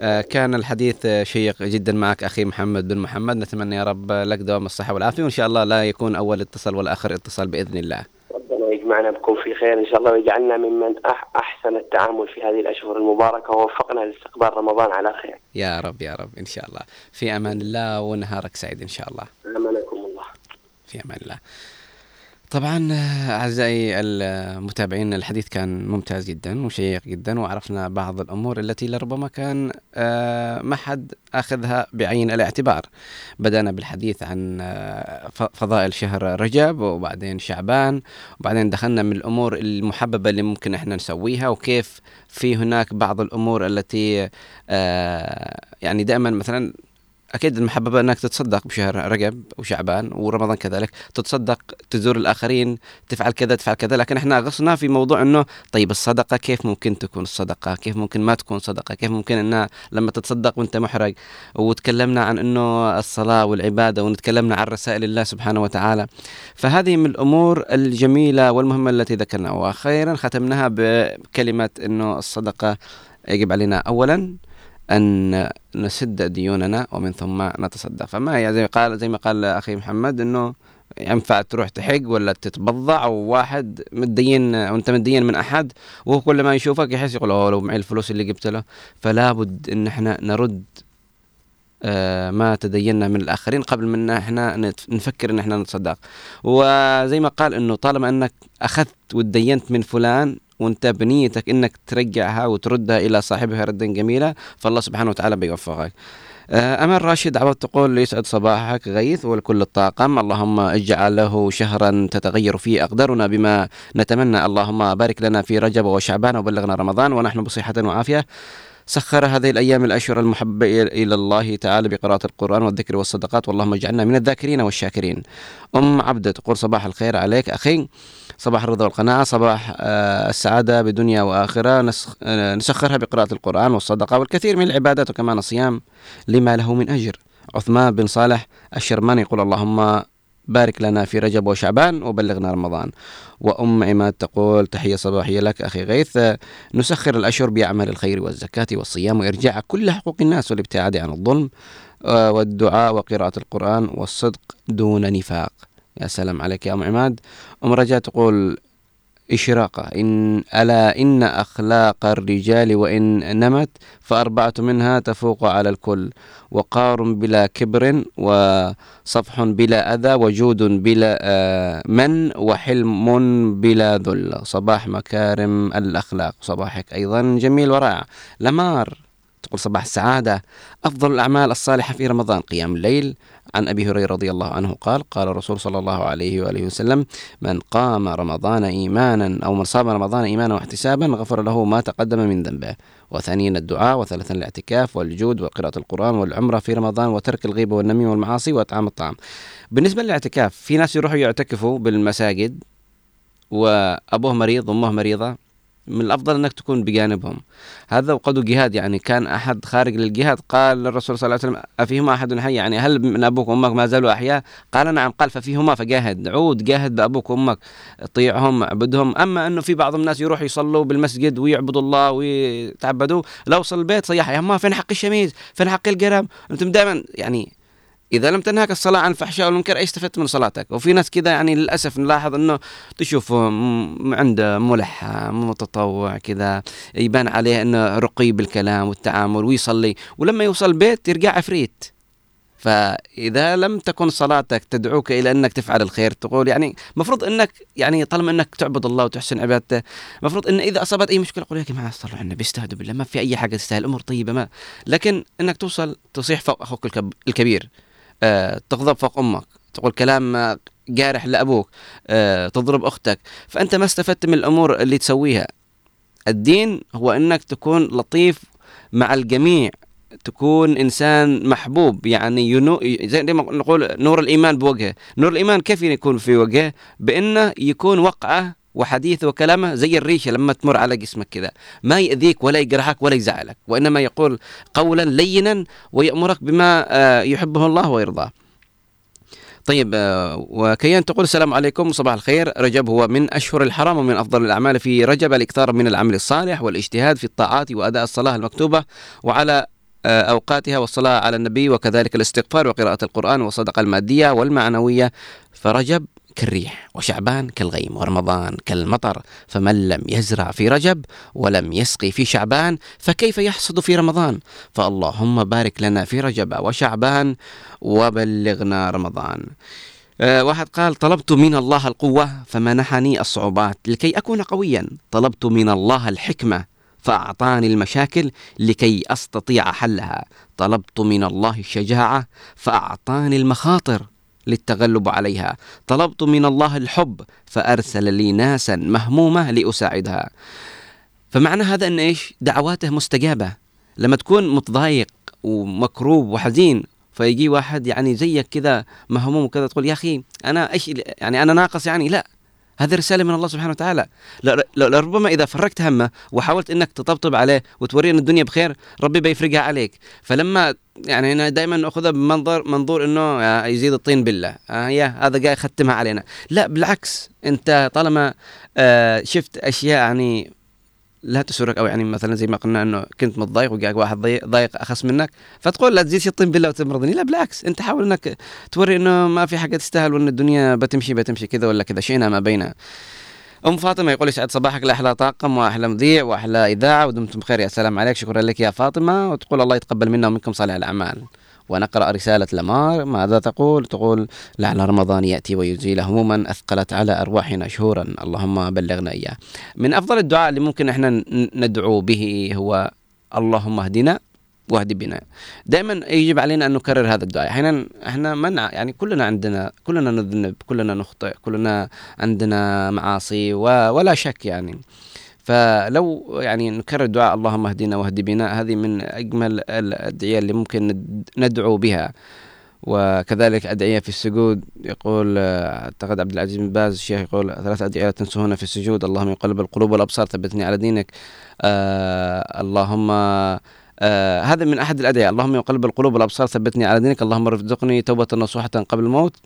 آه، كان الحديث شيق جدا معك أخي محمد بن محمد. نتمنى يا رب لك دوام الصحة والعافية وإن شاء الله لا يكون أول اتصال ولا آخر اتصال بإذن الله. ربنا يجمعنا بكم في خير إن شاء الله ويجعلنا ممن أح أحسن التعامل في هذه الأشهر المباركة ووفقنا لاستقبال رمضان على خير. يا رب يا رب إن شاء الله. في أمان الله ونهارك سعيد إن شاء الله. الله في أمان الله. طبعا أعزائي المتابعين الحديث كان ممتاز جدا وشيق جدا وعرفنا بعض الأمور التي لربما كان آه، ما حد أخذها بعين الاعتبار. بدأنا بالحديث عن آه، فضائل شهر رجب وبعدين شعبان وبعدين دخلنا من الأمور المحببة اللي ممكن إحنا نسويها وكيف في هناك بعض الأمور التي آه، يعني دائما مثلا أكيد المحببة أنك تتصدق بشهر رجب وشعبان ورمضان كذلك تتصدق تزور الآخرين تفعل كذا تفعل كذا لكن إحنا غصنا في موضوع إنه طيب الصدقة كيف ممكن تكون الصدقة؟ كيف ممكن ما تكون صدقة؟ كيف ممكن انها لما تتصدق وأنت محرج وتكلمنا عن إنه الصلاة والعبادة ونتكلمنا عن رسائل الله سبحانه وتعالى. فهذه من الأمور الجميلة والمهمة التي ذكرناها. وأخيرا ختمناها بكلمة إنه الصدقة يجب علينا اولا أن نسد ديوننا ومن ثم نتصدق. فما هي زي قال زي ما قال أخي محمد إنه ينفع تروح تحق ولا تتبضع وواحد متدين وأنت متدين من أحد وهو كل ما يشوفك يحس يقول أوه لو معي الفلوس اللي جبت له. فلا بد إن إحنا نرد ما تدينا من الآخرين قبل من إحنا نفكر إن إحنا نتصدق. وزي ما قال إنه طالما إنك أخذت وتدينت من فلان وأنت بنيتك إنك ترجعها وتردها إلى صاحبها ردا جميلا فالله سبحانه وتعالى بيوفقك. آه، أمل راشد عوض تقول يسعد صباحك غيث ولكل الطاقم. اللهم اجعل له شهرا تتغير فيه أقدارنا بما نتمنى. اللهم بارك لنا في رجب وشعبان وبلغنا رمضان ونحن بصحة وعافية. سخر هذه الأيام الأشهر المحبة إلى- الله تعالى بقراءة القرآن والذكر والصدقات. واللهم اجعلنا من الذاكرين والشاكرين. أم عبدة تقول صباح الخير عليك أخي. صباح الرضا والقناعة. صباح آه، السعادة بدنيا وآخرة. آه، نسخرها بقراءة القرآن والصدقة والكثير من العبادات وكمان الصيام لما له من أجر. عثمان بن صالح الشرماني يقول اللهم بارك لنا في رجب وشعبان وبلغنا رمضان. وأم عماد تقول تحية صباحية لك أخي غيث. نسخر الأشهر بأعمال الخير والزكاة والصيام وإرجاع كل حقوق الناس والابتعاد عن الظلم آه، والدعاء وقراءة القرآن والصدق دون نفاق. يا سلام عليك يا أم عماد. أم رجاء تقول إشراقة. إن ألا إن أخلاق الرجال وإن نمت فأربعة منها تفوق على الكل وقار بلا كبر وصفح بلا أذى وجود بلا آه، من وحلم بلا ذل. صباح مكارم الأخلاق. صباحك أيضا جميل ورائع. لمار تقول صباح السعادة. أفضل الأعمال الصالحة في رمضان. قيام الليل. عن أبي هريرة رضي الله عنه قال قال الرسول صلى الله عليه وآله وسلم من قام رمضان إيمانا أو من صام رمضان إيمانا واحتسابا غفر له ما تقدم من ذنبه. وثانيا الدعاء وثالثا الاعتكاف والجود وقراءة القرآن والعمرة في رمضان وترك الغيبة والنميمة والمعاصي وإطعام الطعام. بالنسبة للاعتكاف في ناس يروحوا يعتكفوا بالمساجد وأبوه مريض وأمه مريضة من الأفضل أنك تكون بجانبهم. هذا وقدوا جهاد يعني كان أحد خارج للجهاد. قال للرسول صلى الله عليه وسلم أفيهما أحد حي؟ يعني هل من أبوك وأمك ما زالوا أحياء؟ قال نعم. قال ففيهما فجاهد. عود جاهد بأبوك وأمك طيعهم اعبدهم. أما أنه في بعض الناس يروحوا يصلوا بالمسجد ويعبدوا الله ويتعبدوا لو وصل البيت صيح يا ما فين حق الشميز فين حق القرم أنتم دائما يعني إذا لم تنهك الصلاة عن الفحشاء والمنكر أي استفدت من صلاتك؟ وفي ناس كذا يعني للأسف نلاحظ أنه تشوف عنده ملح متطوع كذا يبان عليه أنه رقي بالكلام والتعامل ويصلي ولما يوصل البيت يرجع عفريت. فإذا لم تكن صلاتك تدعوك إلى أنك تفعل الخير تقول يعني مفروض أنك يعني طالما أنك تعبد الله وتحسن عبادته مفروض أن إذا أصابت أي مشكلة قول يا جماعة صلوا على النبي استهدوا بالله ما في أي حاجة تستاهل الأمور طيبة ما. لكن أنك توصل تصيح فوق الكب- الكبير. تغضب فوق أمك تقول كلام آه، جارح لأبوك آه، تضرب أختك. فأنت ما استفدت من الأمور اللي تسويها. الدين هو إنك تكون لطيف مع الجميع تكون إنسان محبوب. يعني ينو زي ما نقول نور الإيمان بوجهه. نور الإيمان كيف يكون في وجهه؟ بإنه يكون وقعة وحديثه وكلامه زي الريشة لما تمر على جسمك كذا ما يأذيك ولا يجرحك ولا يزعلك وإنما يقول قولا لينا ويأمرك بما آه، يحبه الله ويرضاه. طيب آه، وكيان تقول السلام عليكم صباح الخير. رجب هو من أشهر الحرام ومن أفضل الأعمال في رجب الإكثار من العمل الصالح والاجتهاد في الطاعات وأداء الصلاة المكتوبة وعلى آه، أوقاتها والصلاة على النبي وكذلك الاستغفار وقراءة القرآن والصدقة المادية والمعنوية. فرجب كالريح وشعبان كالغيم ورمضان كالمطر فمن لم يزرع في رجب ولم يسقي في شعبان فكيف يحصد في رمضان؟ فاللهم بارك لنا في رجب وشعبان وبلغنا رمضان. آه، واحد قال طلبت من الله القوة فمنحني الصعوبات لكي أكون قويا. طلبت من الله الحكمة فأعطاني المشاكل لكي أستطيع حلها. طلبت من الله الشجاعة فأعطاني المخاطر للتغلب عليها. طلبت من الله الحب فأرسل لي ناسا مهمومة لأساعدها. فمعنى هذا أن إيش؟ دعواته مستجابة. لما تكون متضايق ومكروب وحزين فيجي واحد يعني زيك كذا مهموم وكذا تقول يا أخي أنا إيش يعني أنا ناقص يعني. لا. هذه رسالة من الله سبحانه وتعالى. لربما إذا فرقت همة وحاولت أنك تطبطب عليه وتوريه أن الدنيا بخير ربي بيفرقها عليك. فلما يعني أنا دائما نأخذها بمنظر منظور أنه يزيد الطين بالله آه يا هذا جاي يختمها علينا. لا بالعكس أنت طالما آه شفت أشياء يعني لا تسرك أو يعني مثلا زي ما قلنا إنه كنت متضايق وجاك واحد ضايق أخس منك فتقول لا تزيد الطين بالله وتمرضني. لا بالعكس أنت حاول إنك توري إنه ما في حاجة تستاهل وإن الدنيا بتمشي بتمشي كذا ولا كذا. شئنا ما بينها أم فاطمة يقول يسعد صباحك. لاحلى طاقم وأحلى مذيع وأحلى إذاعة ودمتم بخير. يا سلام عليك. شكرا لك يا فاطمة. وتقول الله يتقبل منا ومنكم صالح الأعمال. ونقرأ رسالة لمار. ماذا تقول؟ تقول لعل رمضان يأتي ويزيل هموما أثقلت على أرواحنا شهورا. اللهم بلغنا إياه. من أفضل الدعاء اللي ممكن إحنا ندعو به هو اللهم اهدنا واهد بنا. دائما يجب علينا أن نكرر هذا الدعاء. أحيانا إحنا منع يعني كلنا عندنا كلنا نذنب كلنا نخطئ كلنا عندنا معاصي ولا شك يعني. فلو يعني نكرر دعاء اللهم اهدنا واهد بنا هذه من أجمل الأدعية اللي ممكن ندعو بها. وكذلك أدعية في السجود يقول أعتقد عبد العزيز بن باز الشيخ يقول ثلاث أدعية تنسوهن في السجود اللهم يقلب القلوب والأبصار ثبتني على دينك. آه اللهم آه هذا من أحد الأدعية اللهم يقلب القلوب والأبصار ثبتني على دينك اللهم ارزقني توبة نصوحة قبل الموت.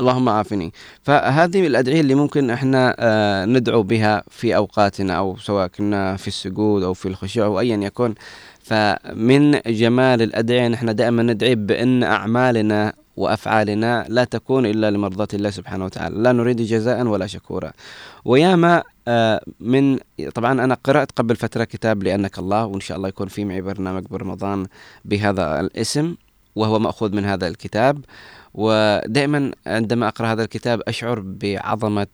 اللهم عافني. فهذه الأدعية اللي ممكن إحنا آه ندعو بها في أوقاتنا أو سواء كنا في السجود أو في الخشوع أو أيا يكن. فمن جمال الأدعية نحن دائما ندعي بأن أعمالنا وأفعالنا لا تكون إلا لمرضاة الله سبحانه وتعالى. لا نريد جزاء ولا شكورا. وياما آه من طبعا أنا قرأت قبل فترة كتاب لأنك الله وإن شاء الله يكون في معي برنامج برمضان بهذا الاسم وهو مأخوذ من هذا الكتاب. ودائما عندما أقرأ هذا الكتاب أشعر بعظمة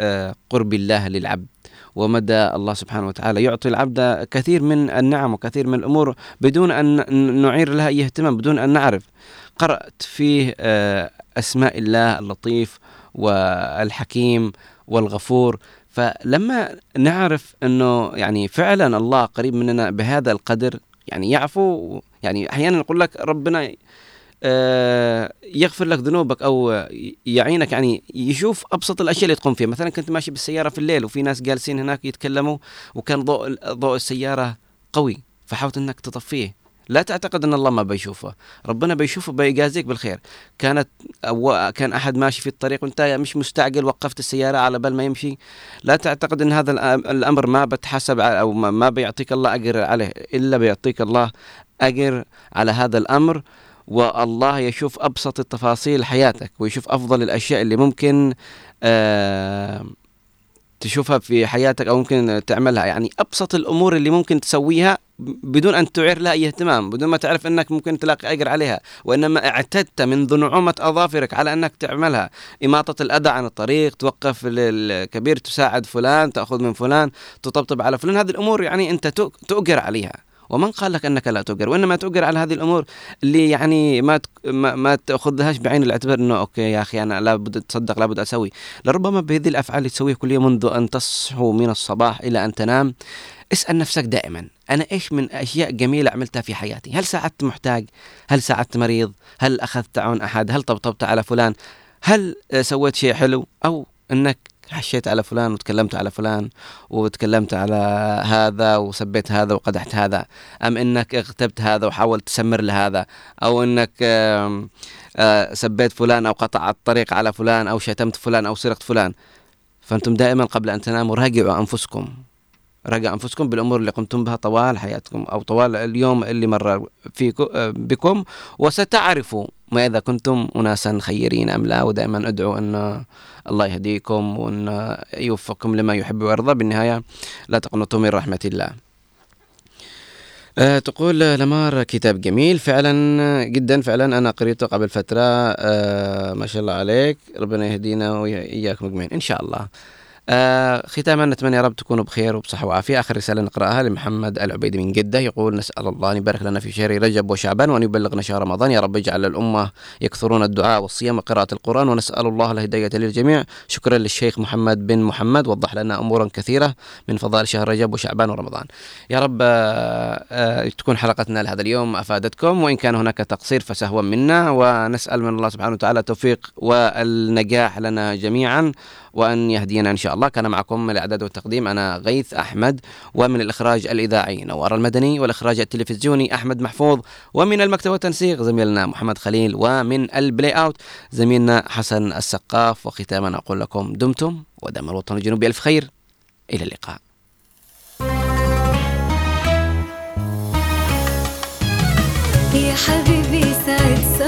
آه، قرب الله للعبد ومدى الله سبحانه وتعالى يعطي العبد كثير من النعم وكثير من الأمور بدون أن نعير لها أي اهتمام بدون أن نعرف. قرأت فيه آه، أسماء الله اللطيف والحكيم والغفور. فلما نعرف أنه يعني فعلا الله قريب مننا بهذا القدر يعني يعفو يعني أحيانا يقول لك ربنا يغفر لك ذنوبك أو يعينك يعني يشوف أبسط الأشياء اللي تقوم فيها. مثلا كنت ماشي بالسيارة في الليل وفي ناس جالسين هناك يتكلموا وكان ضوء ضوء السيارة قوي فحاولت إنك تطفيه. لا تعتقد إن الله ما بيشوفه. ربنا بيشوفه بيجازيك بالخير. كانت أو كان أحد ماشي في الطريق وأنت مش مستعجل وقفت السيارة على بال ما يمشي. لا تعتقد إن هذا الأمر ما بتحسب أو ما بيعطيك الله أجر عليه إلا بيعطيك الله أجر على هذا الأمر. والله يشوف أبسط التفاصيل حياتك ويشوف أفضل الأشياء اللي ممكن آه تشوفها في حياتك أو ممكن تعملها. يعني أبسط الأمور اللي ممكن تسويها بدون أن تعير لها أي اهتمام بدون ما تعرف إنك ممكن تلاقي أجر عليها. وإنما اعتدت منذ نعومه أظافرك على إنك تعملها. إماطة الأذى عن الطريق توقف الكبير تساعد فلان تأخذ من فلان تطبطب على فلان. هذه الأمور يعني أنت تؤجر عليها. ومن قال لك أنك لا تؤجر؟ وإنما تؤجر على هذه الأمور اللي يعني ما ما, تأخذهاش بعين الاعتبار إنه okay يا أخي أنا لابد أتصدق لابد أسوي. لربما بهذه الأفعال اللي تسويها كل يوم منذ أن تصحو من الصباح إلى أن تنام اسأل نفسك دائما أنا إيش من أشياء جميلة عملتها في حياتي؟ هل ساعدت محتاج؟ هل ساعدت مريض؟ هل أخذت عون أحد؟ هل طبطبت على فلان؟ هل سويت شيء حلو؟ أو إنك حشيت على فلان وتكلمت على فلان وتكلمت على هذا وسبيت هذا وقدحت هذا. أم إنك اغتبت هذا وحاولت تسمر لهذا؟ أو إنك آه، سبيت فلان أو قطعت الطريق على فلان أو شتمت فلان أو سرقت فلان. فأنتم دائما قبل أن تناموا راجعوا أنفسكم. راجعوا أنفسكم بالأمور اللي قمتم بها طوال حياتكم أو طوال اليوم اللي مر فيكم بكم. وستعرفوا ماذا كنتم أناسا خيرين أم لا. ودائما أدعو أن الله يهديكم وأن يوفقكم لما يحب ويرضى. بالنهاية لا تقنطوا من رحمة الله. آه تقول لمار كتاب جميل. فعلا جدا فعلا أنا قريته قبل فترة. آه ما شاء الله عليك. ربنا يهدينا واياكم اجمعين إن شاء الله. آه ختاما نتمنى يا رب تكونوا بخير وبصحة وعافية. آخر رسالة نقرأها لمحمد العبيدي من جدة يقول نسأل الله أن يبارك لنا في شهر رجب وشعبان وأن يبلغنا شهر رمضان. يا رب اجعل الأمة يكثرون الدعاء والصيام وقراءة القرآن. ونسأل الله الهداية للجميع. شكرا للشيخ محمد بن محمد. وضح لنا أمورا كثيرة من فضائل شهر رجب وشعبان ورمضان. يا رب آه آه تكون حلقتنا لهذا اليوم أفادتكم. وإن كان هناك تقصير فسهوا منا. ونسأل من الله سبحانه وتعالى التوفيق والنجاح لنا جميعا. وأن يهدينا إن شاء الله. كان معكم من الإعداد والتقديم أنا غيث أحمد ومن الإخراج الإذاعي نوار المدني والإخراج التلفزيوني أحمد محفوظ ومن المكتب والتنسيق زميلنا محمد خليل ومن البلاي أوت زميلنا حسن السقاف. وختاما أقول لكم دمتم ودام الوطن الجنوبي ألف خير. إلى اللقاء. يا حبيبي سعد